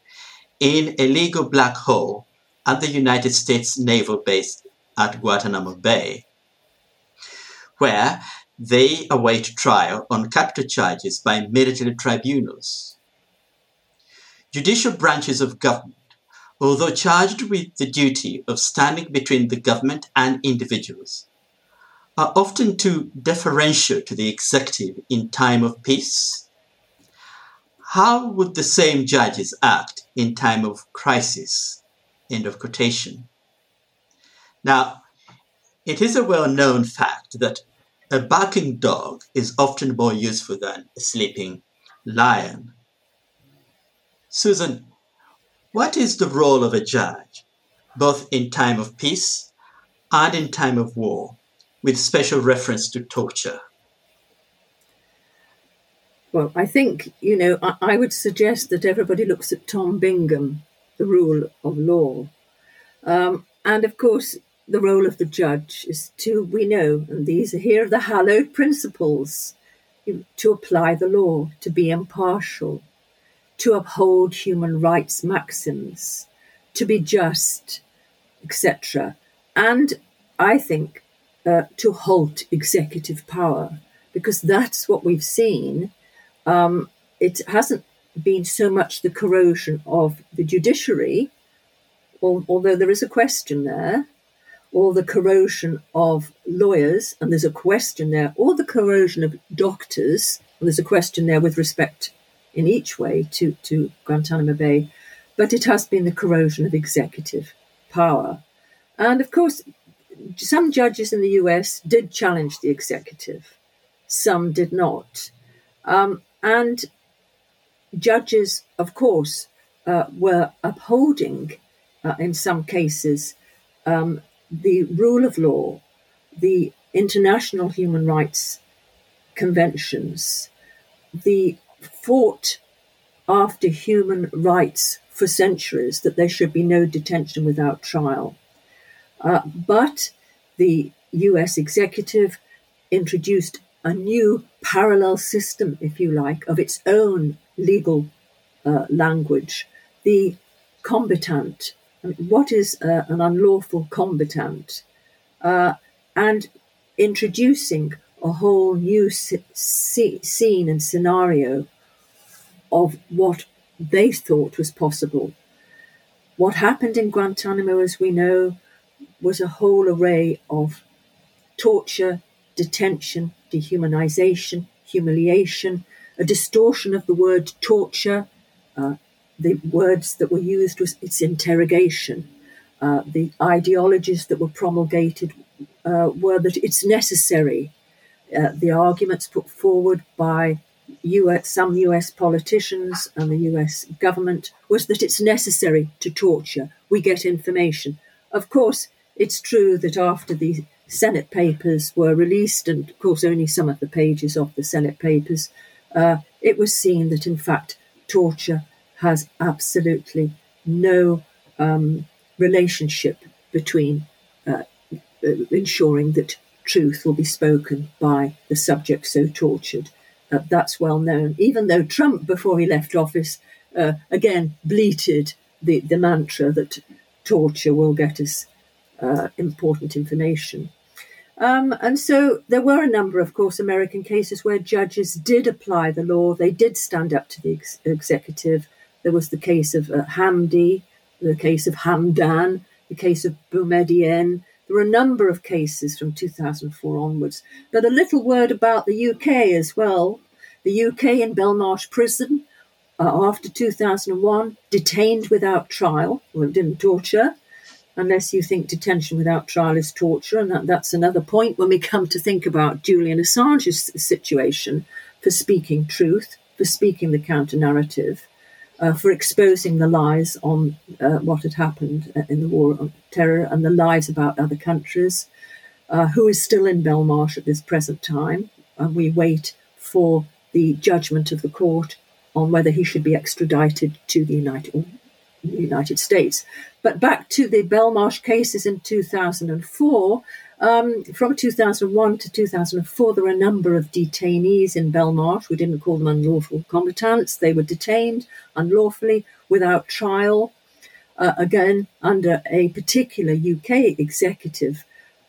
in a legal black hole at the United States naval base at Guantanamo Bay, where they await trial on capital charges by military tribunals. Judicial branches of government, although charged with the duty of standing between the government and individuals, are often too deferential to the executive in time of peace. How would the same judges act in time of crisis? End of quotation. Now, it is a well known fact that a barking dog is often more useful than a sleeping lion. Susan, what is the role of a judge, both in time of peace and in time of war, with special reference to torture? Well, I think, you know, I, I would suggest that everybody looks at Tom Bingham, the rule of law. Um, and of course, the role of the judge is to, we know, and these are here the hallowed principles to apply the law, to be impartial, to uphold human rights maxims, to be just, etc. And I think uh, to halt executive power, because that's what we've seen. Um, it hasn't been so much the corrosion of the judiciary, although there is a question there, or the corrosion of lawyers, and there's a question there, or the corrosion of doctors, and there's a question there with respect in each way to, to Guantanamo Bay, but it has been the corrosion of executive power. And of course, some judges in the US did challenge the executive, some did not. Um, and judges, of course, uh, were upholding, uh, in some cases, um, the rule of law, the international human rights conventions, the fought after human rights for centuries that there should be no detention without trial. Uh, but the US executive introduced a new parallel system, if you like, of its own legal uh, language. The combatant. What is uh, an unlawful combatant? Uh, and introducing a whole new scene and scenario of what they thought was possible. What happened in Guantanamo, as we know, was a whole array of torture, detention, dehumanization, humiliation, a distortion of the word torture. Uh, the words that were used was its interrogation. Uh, the ideologies that were promulgated uh, were that it's necessary. Uh, the arguments put forward by US, some US politicians and the US government was that it's necessary to torture. We get information. Of course, it's true that after the Senate papers were released, and of course only some of the pages of the Senate papers, uh, it was seen that in fact torture has absolutely no um, relationship between uh, ensuring that truth will be spoken by the subject so tortured. Uh, that's well known. Even though Trump, before he left office, uh, again bleated the, the mantra that torture will get us uh, important information. Um, and so there were a number, of course, American cases where judges did apply the law. They did stand up to the ex- executive. There was the case of uh, Hamdi, the case of Hamdan, the case of Boumediene. There were a number of cases from 2004 onwards. But a little word about the UK as well. The UK in Belmarsh prison, uh, after 2001, detained without trial, well, didn't torture, unless you think detention without trial is torture. And that, that's another point when we come to think about Julian Assange's situation for speaking truth, for speaking the counter narrative, uh, for exposing the lies on uh, what had happened uh, in the war on terror and the lies about other countries, uh, who is still in Belmarsh at this present time. And we wait for the judgment of the court on whether he should be extradited to the United, United States. But back to the Belmarsh cases in 2004, um, from 2001 to 2004, there were a number of detainees in Belmarsh. We didn't call them unlawful combatants. They were detained unlawfully without trial, uh, again, under a particular UK executive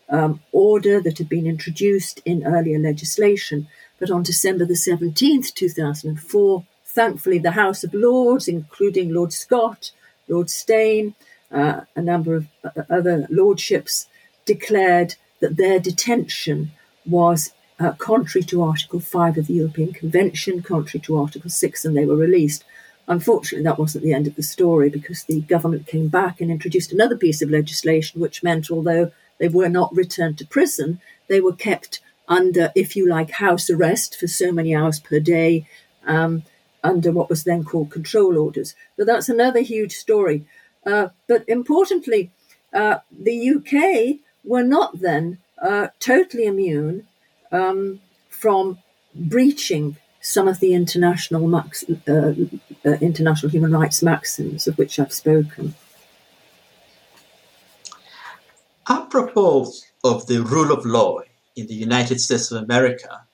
um, order that had been introduced in earlier legislation. But on December the 17th, 2004, thankfully, the House of Lords, including Lord Scott, Lord Steyn, uh, a number of uh, other lordships declared that their detention was uh, contrary to Article 5 of the European Convention, contrary to Article 6, and they were released. Unfortunately, that wasn't the end of the story because the government came back and introduced another piece of legislation, which meant although they were not returned to prison, they were kept under, if you like, house arrest for so many hours per day. Um, under what was then called control orders. But that's another huge story. Uh, but importantly, uh, the UK were not then uh, totally immune um, from breaching some of the international max, uh, uh, international human rights maxims of which I've spoken. Apropos of the rule of law in the United States of America,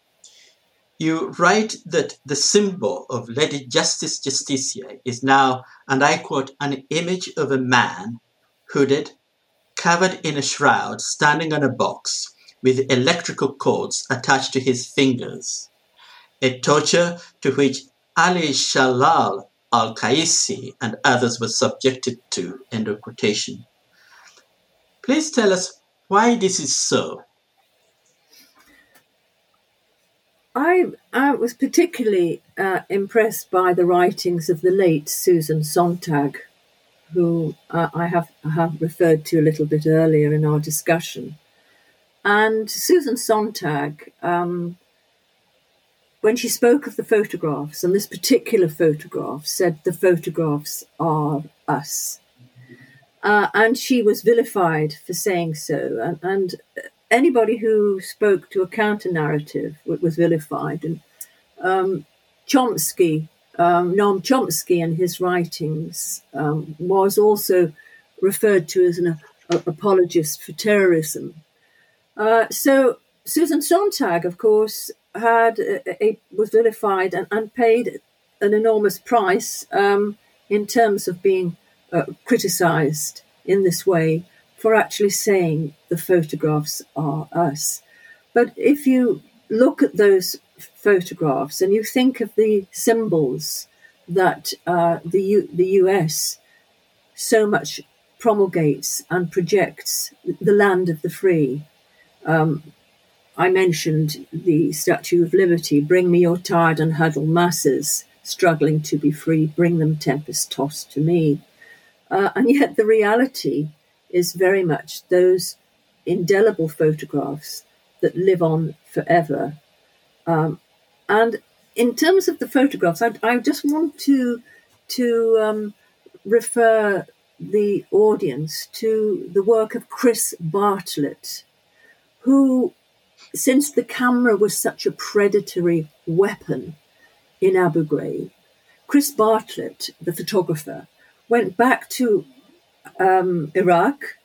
you write that the symbol of Lady Justice Justitiae is now, and I quote, an image of a man, hooded, covered in a shroud, standing on a box with electrical cords attached to his fingers, a torture to which Ali Shalal al Qaisi and others were subjected to. End of quotation. Please tell us why this is so. I, I was particularly uh, impressed by the writings of the late Susan Sontag, who uh, I have, have referred to a little bit earlier in our discussion. And Susan Sontag, um, when she spoke of the photographs, and this particular photograph, said the photographs are us. Uh, and she was vilified for saying so. And, and anybody who spoke to a counter narrative was vilified. And um, Chomsky, um, Noam Chomsky, and his writings, um, was also referred to as an a, apologist for terrorism. Uh, so Susan Sontag, of course, had a, a, was vilified and, and, paid an enormous price um, in terms of being uh, criticised in this way for actually saying the photographs are us. But if you look at those photographs and you think of the symbols that uh, the U- the US so much promulgates and projects, the land of the free. Um, I mentioned the Statue of Liberty. Bring me your tired and huddled masses, struggling to be free. Bring them tempest tossed to me. Uh, and yet the reality is very much those indelible photographs that live on forever. Um, and in terms of the photographs, I, I just want to to um, refer the audience to the work of Chris Bartlett, who, since the camera was such a predatory weapon in Abu Ghraib, Chris Bartlett, the photographer, went back to um, Iraq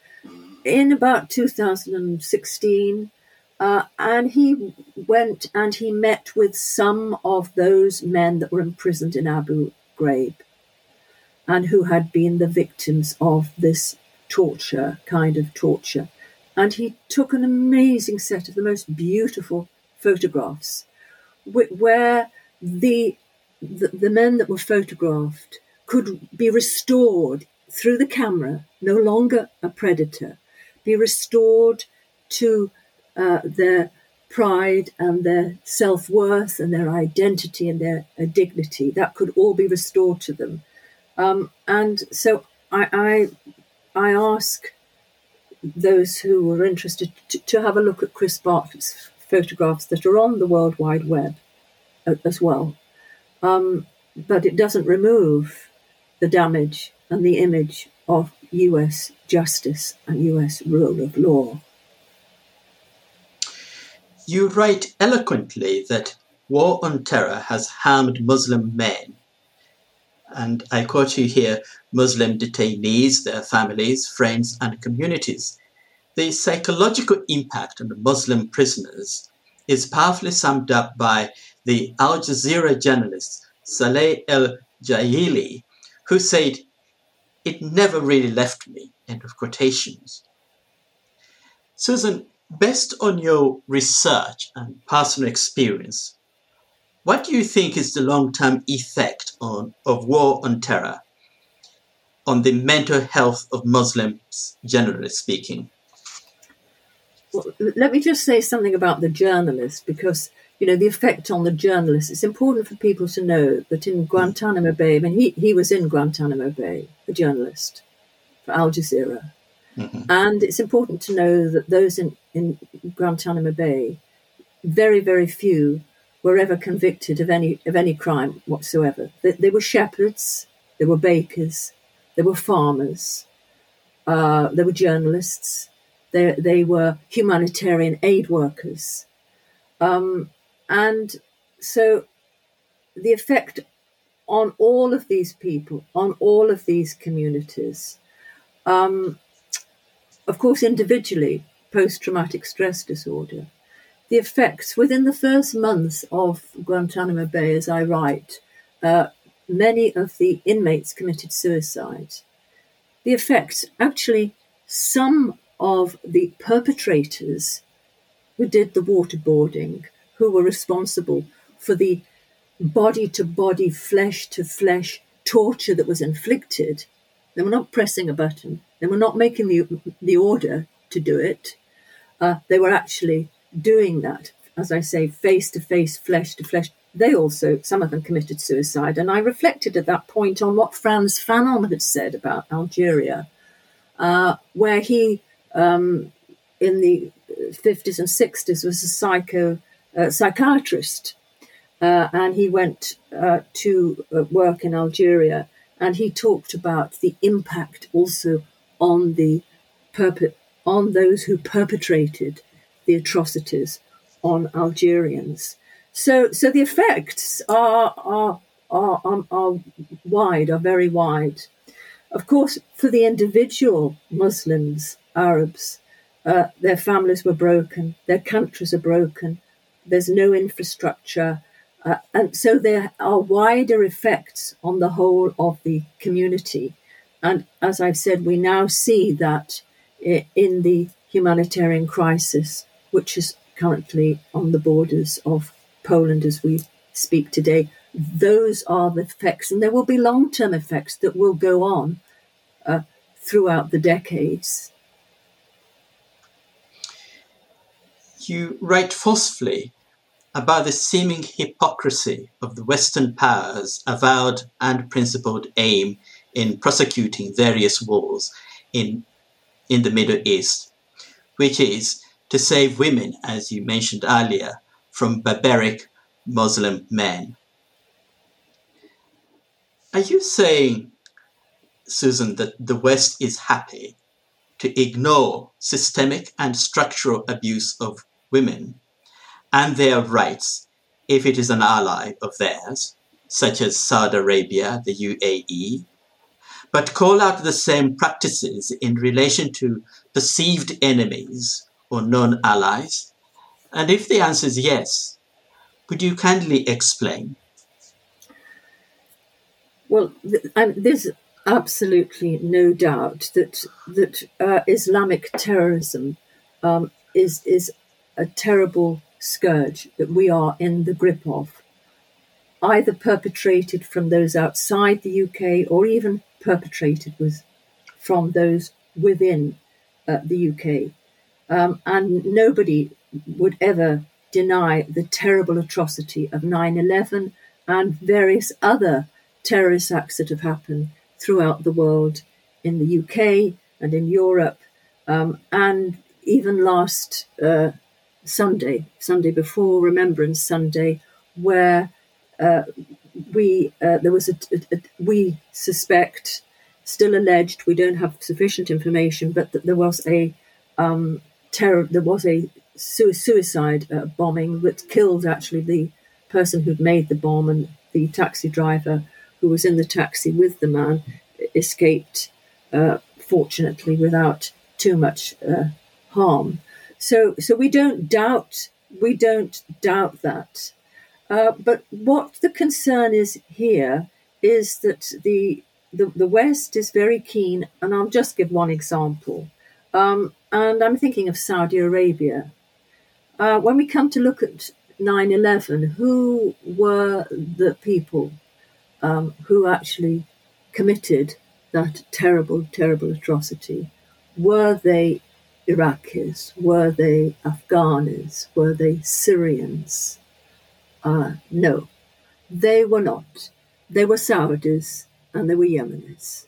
in about 2016. Uh, and he went and he met with some of those men that were imprisoned in Abu Ghraib and who had been the victims of this torture, kind of torture. And he took an amazing set of the most beautiful photographs where the, the, the men that were photographed could be restored through the camera, no longer a predator, be restored to uh, their pride and their self worth and their identity and their uh, dignity. That could all be restored to them. Um, and so I, I, I, ask those who are interested to, to, have a look at Chris Bartlett's photographs that are on the World Wide Web as well. Um, but it doesn't remove the damage and the image of US justice and US rule of law. You write eloquently that war on terror has harmed Muslim men. And I quote you here Muslim detainees, their families, friends, and communities. The psychological impact on the Muslim prisoners is powerfully summed up by the Al Jazeera journalist Saleh El Jaili, who said it never really left me. End of quotations. Susan, based on your research and personal experience, what do you think is the long term effect on, of war on terror on the mental health of Muslims, generally speaking? Well, let me just say something about the journalist because you know, the effect on the journalists. It's important for people to know that in Guantanamo Bay, I mean, he, he was in Guantanamo Bay, a journalist for Al Jazeera. Mm-hmm. And it's important to know that those in, in Guantanamo Bay, very, very few were ever convicted of any of any crime whatsoever. They, they were shepherds, they were bakers, they were farmers, uh, they were journalists, they, they were humanitarian aid workers. Um, and so the effect on all of these people, on all of these communities, um, of course, individually, post traumatic stress disorder, the effects within the first month of Guantanamo Bay, as I write, uh, many of the inmates committed suicide. The effects, actually, some of the perpetrators who did the waterboarding, who were responsible for the body to body, flesh to flesh torture that was inflicted, they were not pressing a button, they were not making the, the order to do it. Uh, they were actually doing that, as I say, face to face, flesh to flesh. They also, some of them committed suicide. And I reflected at that point on what Frantz Fanon had said about Algeria, uh, where he, um, in the 50s and 60s, was a psycho uh, psychiatrist. Uh, and he went uh, to uh, work in Algeria and he talked about the impact also on the perpe- on those who perpetrated the atrocities on Algerians. So, so the effects are, are, are, are, are wide, are very wide. Of course, for the individual Muslims, Arabs, uh, their families were broken, their countries are broken, there's no infrastructure. Uh, and so there are wider effects on the whole of the community. And as I've said, we now see that in the humanitarian crisis, which is currently on the borders of Poland as we speak today. Those are the effects, and there will be long term effects that will go on uh, throughout the decades. You write forcefully about the seeming hypocrisy of the Western powers' avowed and principled aim in prosecuting various wars in, in the Middle East, which is to save women, as you mentioned earlier, from barbaric Muslim men. Are you saying, Susan, that the West is happy to ignore systemic and structural abuse of women and their rights if it is an ally of theirs, such as Saudi Arabia, the UAE, but call out the same practices in relation to perceived enemies or non allies? And if the answer is yes, could you kindly explain? Well, there's absolutely no doubt that that uh, Islamic terrorism um, is is a terrible scourge that we are in the grip of, either perpetrated from those outside the UK or even perpetrated with from those within uh, the UK. Um, and nobody would ever deny the terrible atrocity of 9 11 and various other terrorist acts that have happened throughout the world in the UK and in Europe. Um, and even last uh, Sunday, Sunday before Remembrance Sunday, where uh, we uh, there was a, a, a, we suspect, still alleged, we don't have sufficient information, but that there was a um, terror. There was a suicide uh, bombing that killed actually the person who'd made the bomb, and the taxi driver who was in the taxi with the man escaped, uh, fortunately, without too much uh, harm. So, so we don't doubt we don't doubt that. Uh, but what the concern is here is that the, the the West is very keen, and I'll just give one example. Um, and I'm thinking of Saudi Arabia. Uh, when we come to look at 9 11, who were the people um, who actually committed that terrible, terrible atrocity? Were they Iraqis? Were they Afghans? Were they Syrians? Uh, no, they were not. They were Saudis and they were Yemenis.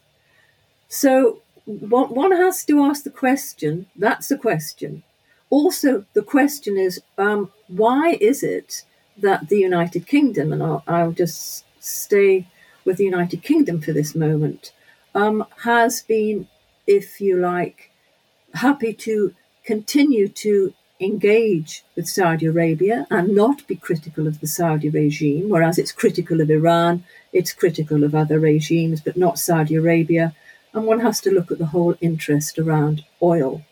So one has to ask the question that's the question. Also, the question is um, why is it that the United Kingdom, and I'll, I'll, just stay with the United Kingdom for this moment, um, has been, if you like, happy to continue to engage with Saudi Arabia and not be critical of the Saudi regime, whereas it's critical of Iran, it's critical of other regimes, but not Saudi Arabia and one has to look at the whole interest around oil.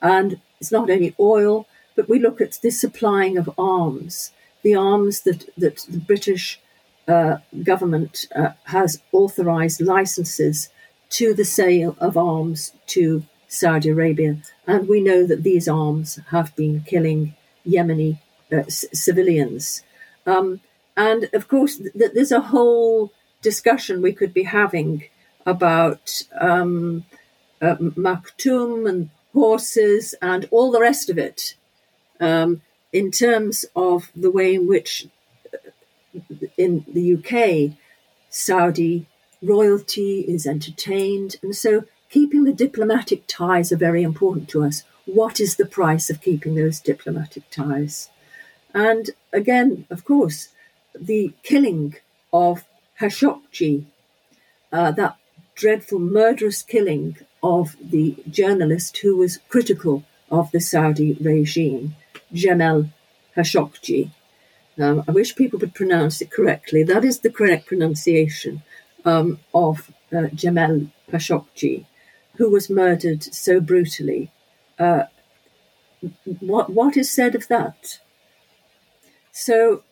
And it's not only oil, but we look at the supplying of arms, the arms that, that the British uh, government uh, has authorized licenses to the sale of arms to Saudi Arabia. And we know that these arms have been killing Yemeni uh, c- civilians. Um, and of course, th- there's a whole discussion we could be having about um, uh, Maktoum and horses and all the rest of it um, in terms of the way in which uh, in the UK, Saudi royalty is entertained. And so keeping the diplomatic ties are very important to us. What is the price of keeping those diplomatic ties? And again, of course, the killing of Khashoggi, uh, that dreadful murderous killing of the journalist who was critical of the Saudi regime, Jamal Khashoggi. Um, I wish people would pronounce it correctly. That is the correct pronunciation um, of uh, Jamal Khashoggi, who was murdered so brutally. Uh, what what is said of that? So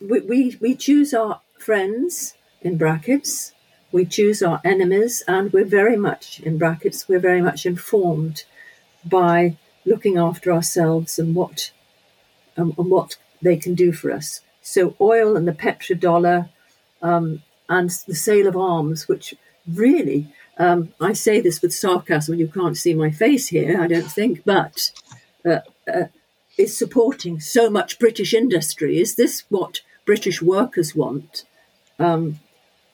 we, we, we choose our friends in brackets, we choose our enemies, and we're very much in brackets, we're very much informed by looking after ourselves and what um, and what they can do for us. So oil and the petrodollar um, and the sale of arms, which really, um, I say this with sarcasm, you can't see my face here, I don't think, but uh, uh, is supporting so much British industry. Is this what British workers want? Um,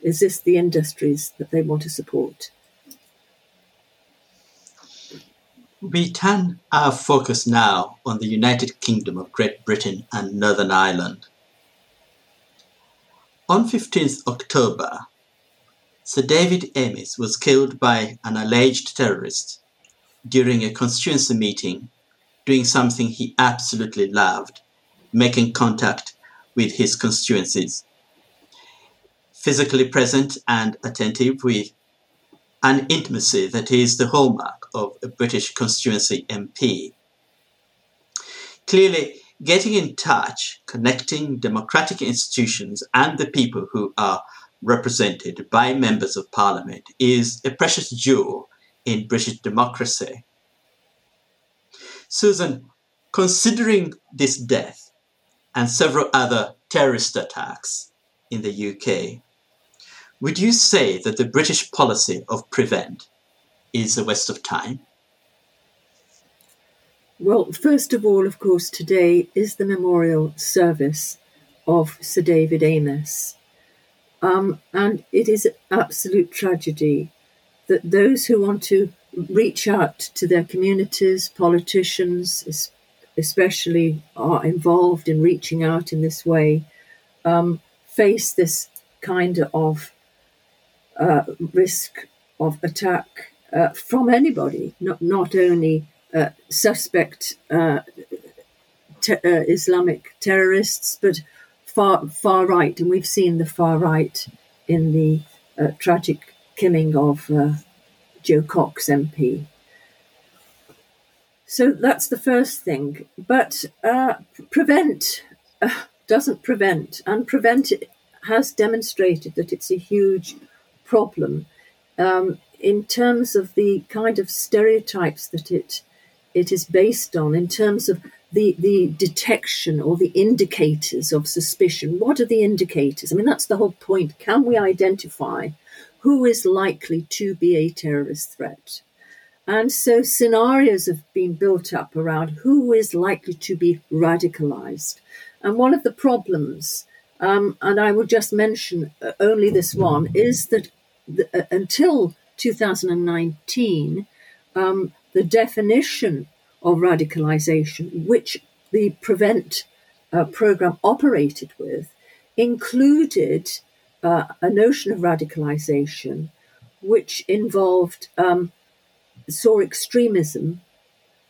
is this the industries that they want to support? We turn our focus now on the United Kingdom of Great Britain and Northern Ireland. On 15th October, Sir David Amess was killed by an alleged terrorist during a constituency meeting doing something he absolutely loved, making contact with his constituencies. Physically present and attentive with an intimacy that is the hallmark of a British constituency MP. Clearly, getting in touch, connecting democratic institutions and the people who are represented by members of parliament is a precious jewel in British democracy. Susan, considering this death and several other terrorist attacks in the UK, would you say that the British policy of prevent is a waste of time? Well, first of all, of course, today is the memorial service of Sir David Amess. Um, and it is absolute tragedy that those who want to reach out to their communities, politicians especially, are involved in reaching out in this way, um, face this kind of uh, risk of attack uh, from anybody, not, not only uh, suspect uh, te- uh, Islamic terrorists, but far far right, and we've seen the far right in the uh, tragic killing of Jo Cox MP. So that's the first thing. But uh, prevent uh, doesn't prevent, and prevent has demonstrated that it's a huge problem um, in terms of the kind of stereotypes that it it is based on, in terms of the the detection or the indicators of suspicion. What are the indicators? I mean, that's the whole point. Can we identify who is likely to be a terrorist threat. And so scenarios have been built up around who is likely to be radicalized. And one of the problems, um, and I will just mention only this one, is that the, uh, until 2019, um, the definition of radicalization, which the Prevent uh, program operated with, included uh, a notion of radicalization which involved um, saw extremism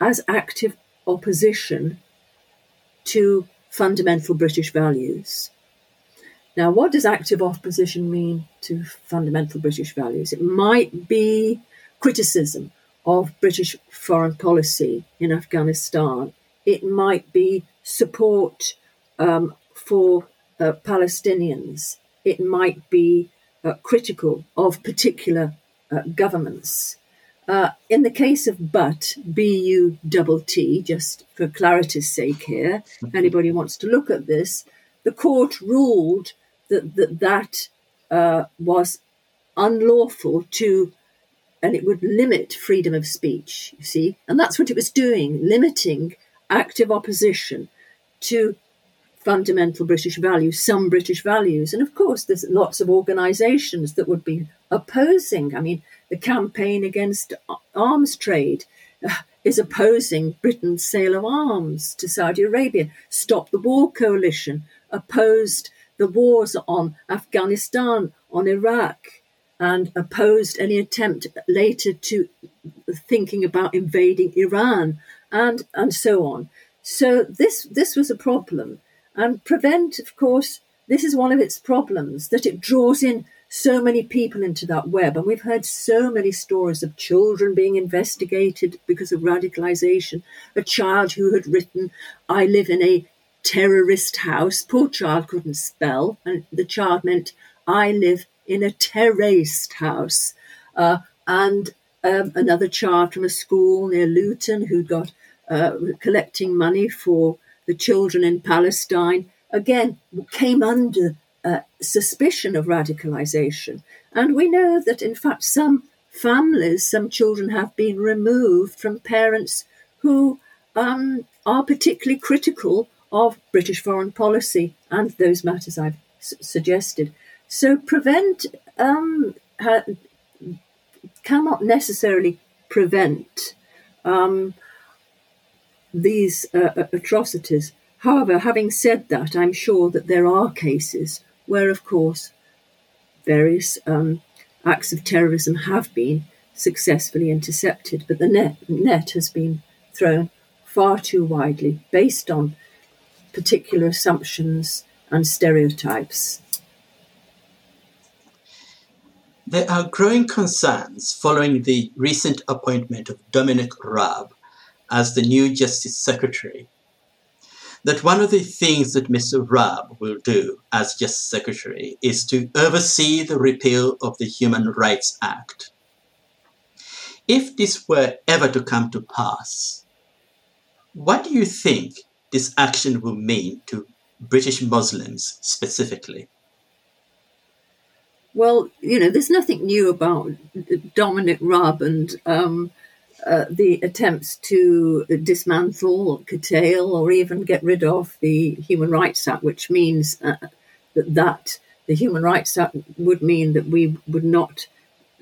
as active opposition to fundamental British values. Now, what does active opposition mean to fundamental British values? It might be criticism of British foreign policy in Afghanistan, it might be support um, for uh, Palestinians. It might be uh, critical of particular uh, governments. Uh, in the case of Butt, B U double T, just for clarity's sake here, anybody wants to look at this, the court ruled that that, that uh, was unlawful to, and it would limit freedom of speech, you see, and that's what it was doing, limiting active opposition to fundamental British values, some British values. And of course, there's lots of organisations that would be opposing. I mean, the campaign against arms trade uh, is opposing Britain's sale of arms to Saudi Arabia. Stop the War Coalition opposed the wars on Afghanistan, on Iraq, and opposed any attempt later to thinking about invading Iran, and and so on. So this this was a problem, and prevent, of course, this is one of its problems that it draws in so many people into that web. And we've heard so many stories of children being investigated because of radicalization. A child who had written, I live in a terrorist house. Poor child couldn't spell, and the child meant, I live in a terraced house. Uh, and um, another child from a school near Luton who got uh, collecting money for the children in Palestine, again, came under uh, suspicion of radicalization. And we know that, in fact, some families, some children have been removed from parents who um, are particularly critical of British foreign policy and those matters I've s- suggested. So, prevent um, ha- cannot necessarily prevent um, these uh, atrocities. However, having said that, I'm sure that there are cases where, of course, various um, acts of terrorism have been successfully intercepted, but the net, net has been thrown far too widely based on particular assumptions and stereotypes. There are growing concerns following the recent appointment of Dominic Raab as the new Justice Secretary that one of the things that Mr. Raab will do as Justice Secretary is to oversee the repeal of the Human Rights Act. If this were ever to come to pass, what do you think this action will mean to British Muslims specifically? Well, you know, there's nothing new about Dominic Raab and um, uh, the attempts to dismantle or curtail or even get rid of the Human Rights Act, which means uh, that, that the Human Rights Act would mean that we would not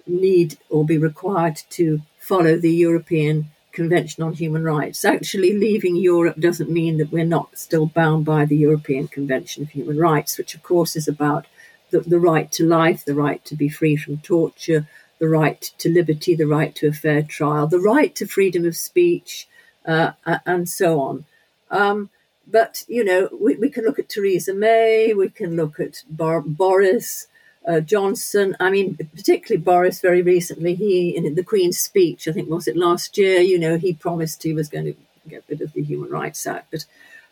need or be required to follow the European Convention on Human Rights. Actually, leaving Europe doesn't mean that we're not still bound by the European Convention of Human Rights, which, of course, is about the, the right to life, the right to be free from torture, the right to liberty, the right to a fair trial, the right to freedom of speech, uh, and so on. Um, but, you know, we, we, can look at Theresa May, we can look at Bar- Boris uh, Johnson. I mean, particularly Boris very recently, he, in the Queen's speech, I think, was it last year, you know, he promised he was going to get rid of the Human Rights Act. But,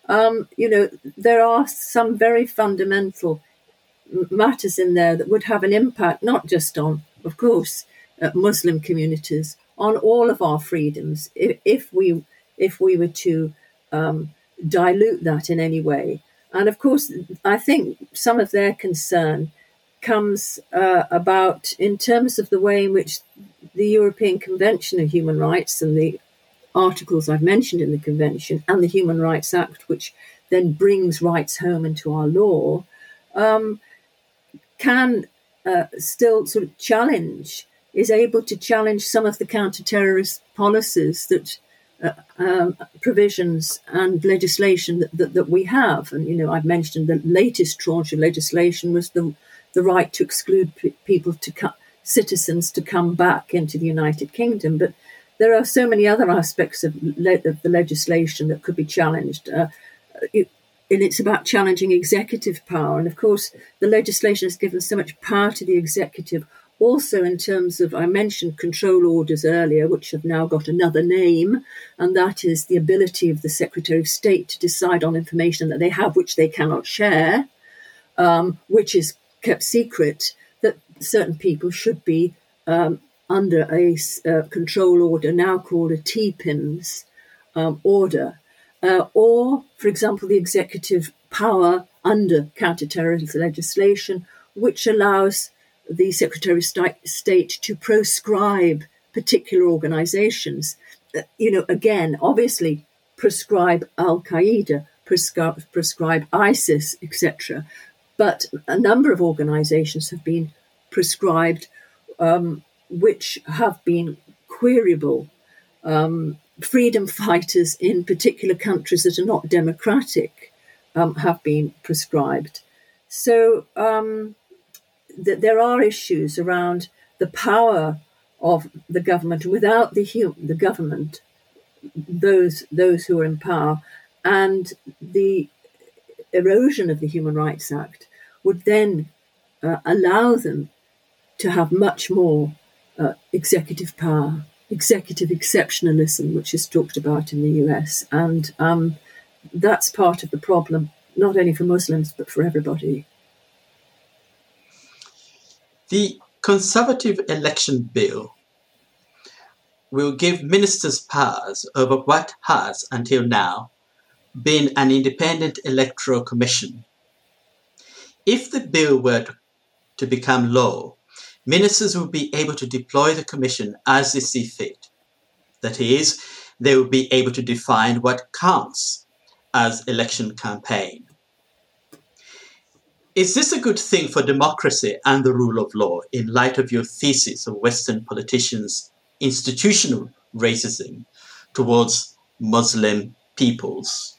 um, you know, there are some very fundamental matters in there that would have an impact not just on of course, uh, Muslim communities on all of our freedoms if, if we if we were to um, dilute that in any way. And of course, I think some of their concern comes uh, about in terms of the way in which the European Convention of Human Rights and the articles I've mentioned in the Convention and the Human Rights Act, which then brings rights home into our law, um, can uh, still sort of challenge, is able to challenge some of the counter-terrorist policies that uh, um, provisions and legislation that, that, that, we have. And, you know, I've mentioned the latest tranche of legislation was the, the right to exclude p- people to co- citizens to come back into the United Kingdom. But there are so many other aspects of, le- of the legislation that could be challenged. Uh, it, and it's about challenging executive power. And of course, the legislation has given so much power to the executive also, in terms of, I mentioned control orders earlier, which have now got another name, and that is the ability of the Secretary of State to decide on information that they have which they cannot share, um, which is kept secret, that certain people should be um, under a uh, control order, now called a TPIMS um, order, uh, or, for example, the executive power under counterterrorism legislation, which allows the Secretary of State to proscribe particular organizations. Uh, you know, again, obviously, prescribe Al Qaeda, prescribe, prescribe ISIS, etc. But a number of organizations have been prescribed um, which have been queryable. Um, freedom fighters in particular countries that are not democratic um, have been prescribed. So um, th- there are issues around the power of the government without the hum- the government, those those who are in power, and the erosion of the Human Rights Act would then uh, allow them to have much more uh, executive power, executive exceptionalism, which is talked about in the US. And um, that's part of the problem, not only for Muslims, but for everybody. The Conservative Election Bill will give ministers powers over what has, until now, been an independent electoral commission. If the bill were to become law, ministers will be able to deploy the commission as they see fit. That is, they will be able to define what counts as election campaign. Is this a good thing for democracy and the rule of law in light of your thesis of Western politicians' institutional racism towards Muslim peoples?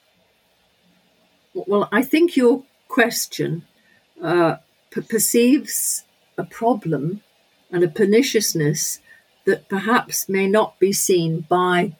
Well, I think your question uh, perceives a problem and a perniciousness that perhaps may not be seen by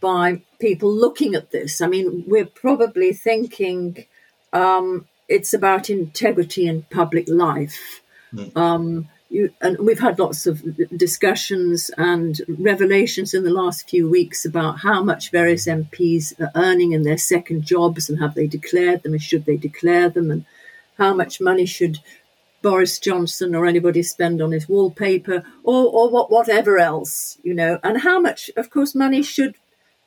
by people looking at this. I mean, we're probably thinking um, it's about integrity in public life. Mm. Um, you, and we've had lots of discussions and revelations in the last few weeks about how much various MPs are earning in their second jobs and have they declared them and should they declare them and how much money should Boris Johnson or anybody spend on his wallpaper or, or what, whatever else, you know, and how much, of course, money should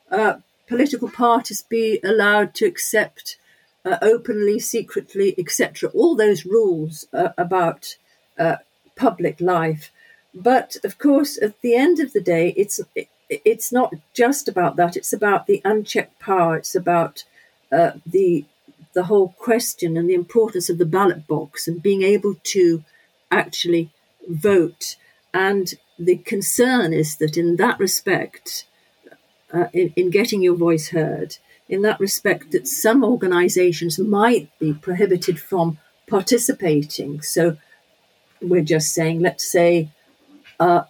uh, political parties be allowed to accept uh, openly, secretly, etc. All those rules uh, about uh, public life. But of course, at the end of the day, it's it, it's not just about that. It's about the unchecked power. It's about uh, the the whole question and the importance of the ballot box and being able to actually vote. And the concern is that in that respect, uh, in, in getting your voice heard, in that respect, that some organizations might be prohibited from participating. So we're just saying, let's say, uh,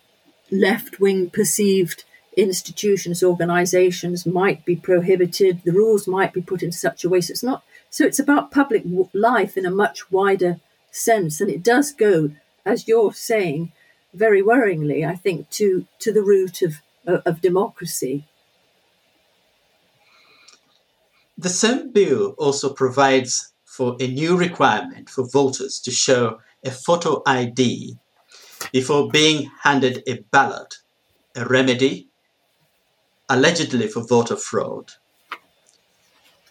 left wing perceived institutions, organizations might be prohibited, the rules might be put in such a way so it's not so it's about public life in a much wider sense, and it does go, as you're saying, very worryingly, I think, to to the root of of democracy. The same bill also provides for a new requirement for voters to show a photo ID before being handed a ballot, a remedy allegedly for voter fraud.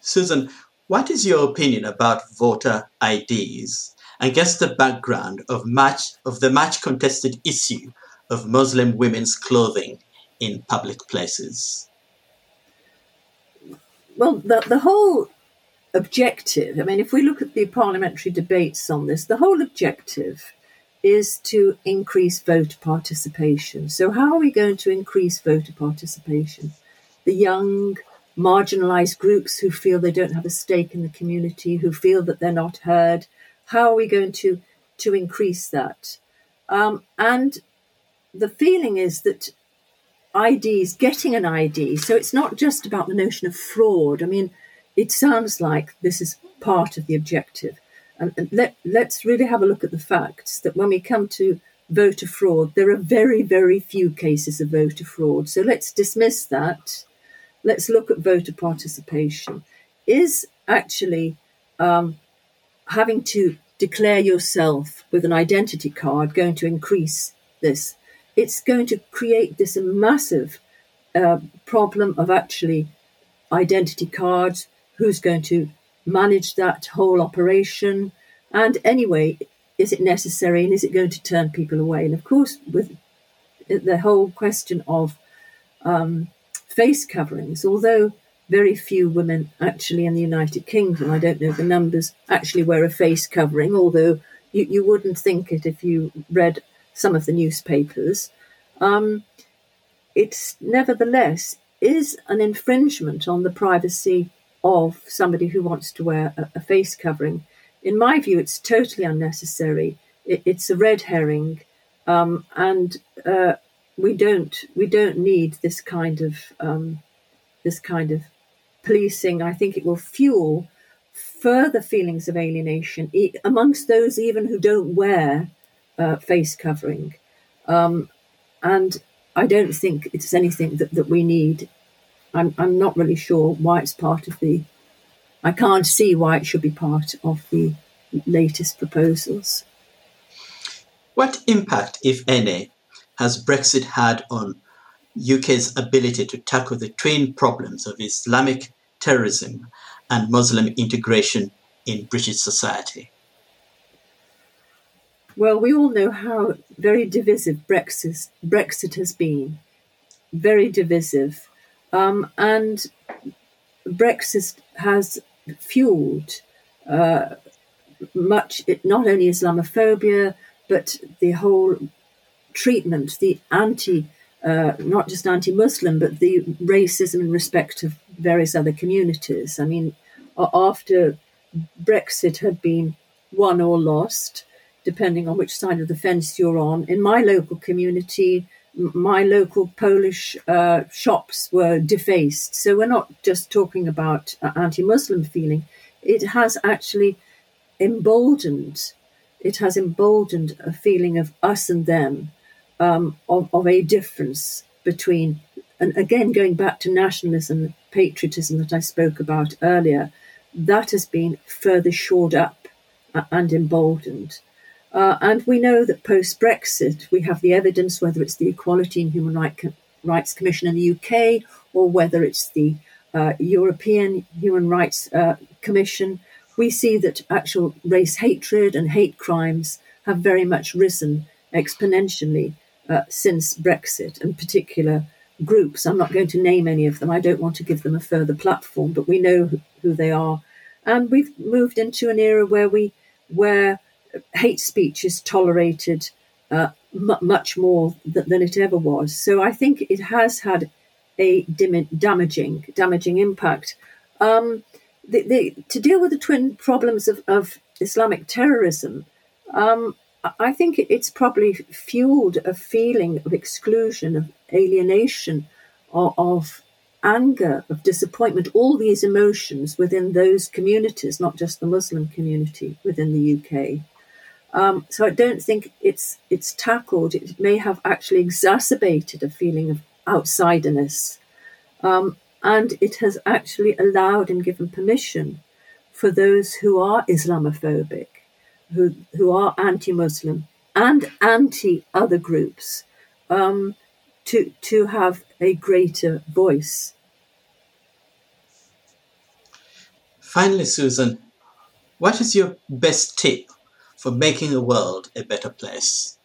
Susan, what is your opinion about voter IDs against the background of much of the much contested issue of Muslim women's clothing in public places? Well, the, the whole objective, I mean, if we look at the parliamentary debates on this, the whole objective is to increase voter participation. So, how are we going to increase voter participation? The young, marginalized groups who feel they don't have a stake in the community, who feel that they're not heard. How are we going to, to increase that? Um, and the feeling is that IDs, getting an ID, so it's not just about the notion of fraud. I mean, it sounds like this is part of the objective. And, let, let's really have a look at the facts that when we come to voter fraud. There are very, very few cases of voter fraud. So let's dismiss that. Let's look at voter participation. Is actually um, having to declare yourself with an identity card going to increase this? It's going to create this massive uh, problem of actually identity cards, who's going to manage that whole operation, and anyway, is it necessary and is it going to turn people away? And of course, with the whole question of um, face coverings, although very few women actually in the United Kingdom, I don't know the numbers, actually wear a face covering, although you, you wouldn't think it if you read some of the newspapers. Um, it's nevertheless is an infringement on the privacy of somebody who wants to wear a, a face covering in my view, it's totally unnecessary. It, it's a red herring, um, and uh, we don't we don't need this kind of um, this kind of policing. I think it will fuel further feelings of alienation e- amongst those even who don't wear uh, face covering, um, and I don't think it's anything that, that we need. I'm, I'm not really sure why it's part of the I can't see why it should be part of the latest proposals. What impact, if any, has Brexit had on UK's ability to tackle the twin problems of Islamic terrorism and Muslim integration in British society? Well, we all know how very divisive Brexit, Brexit has been. Very divisive. Um, and Brexit has fueled uh, much, not only Islamophobia, but the whole treatment, the anti, uh, not just anti Muslim, but the racism in respect of various other communities. I mean, after Brexit had been won or lost, depending on which side of the fence you're on, in my local community, my local Polish uh, shops were defaced. So we're not just talking about anti Muslim feeling, it has actually emboldened, it has emboldened a feeling of us and them, um, of, of a difference between, and again, going back to nationalism, patriotism that I spoke about earlier, that has been further shored up and emboldened. Uh, and we know that post Brexit, we have the evidence, whether it's the Equality and Human right Co- Rights Commission in the UK or whether it's the uh, European Human Rights uh, Commission, we see that actual race hatred and hate crimes have very much risen exponentially uh, since Brexit, and particular groups. I'm not going to name any of them. I don't want to give them a further platform, but we know who, they are, and we've moved into an era where we where hate speech is tolerated uh, m- much more th- than it ever was. So I think it has had a dim- damaging damaging impact. Um, the, the, to deal with the twin problems of, of Islamic terrorism, um, I think it's probably fueled a feeling of exclusion, of alienation, of, of, anger, of disappointment, all these emotions within those communities, not just the Muslim community within the UK. Um, so I don't think it's it's tackled. It may have actually exacerbated a feeling of outsiderness. Um, and it has actually allowed and given permission for those who are Islamophobic, who, who are anti Muslim, and anti other groups um, to, to have a greater voice. Finally, Susan, what is your best tip for making the world a better place?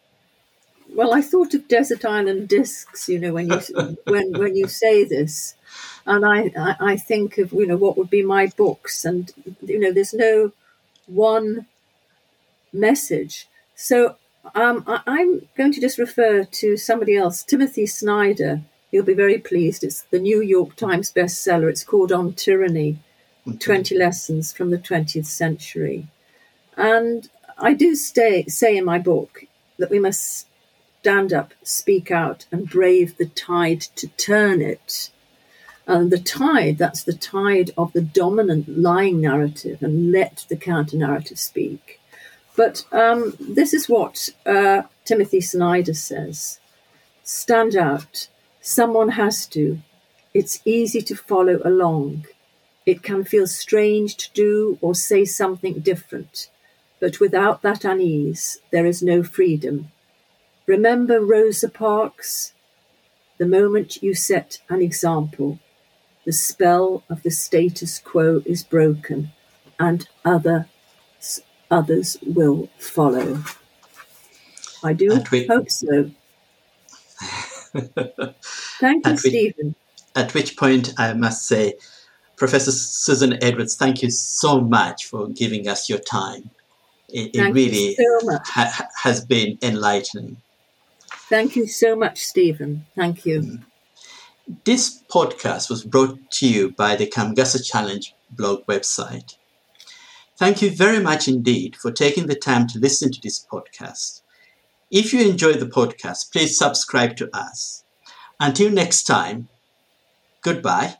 Well, I thought of desert island discs, you know, when you when when you say this, and I, I, I think of you know what would be my books, and you know there's no one message. So um, I, am going to just refer to somebody else, Timothy Snyder. You'll be very pleased. It's the New York Times bestseller. It's called On Tyranny 20 Lessons from the 20th Century. And I do stay, say in my book that we must stand up, speak out, and brave the tide to turn it. And the tide, that's the tide of the dominant lying narrative, and let the counter narrative speak. But um, this is what uh, Timothy Snyder says Stand out. Someone has to. It's easy to follow along. It can feel strange to do or say something different, but without that unease, there is no freedom. Remember Rosa Parks? The moment you set an example, the spell of the status quo is broken, and other others will follow. I do we, hope so. Thank you, Stephen. At which point I must say, Professor Susan Edwards, thank you so much for giving us your time. It, it really so ha- has been enlightening. Thank you so much, Stephen. Thank you. Mm. This podcast was brought to you by the Kamugasa Challenge blog website. Thank you very much indeed for taking the time to listen to this podcast. If you enjoy the podcast, please subscribe to us. Until next time, goodbye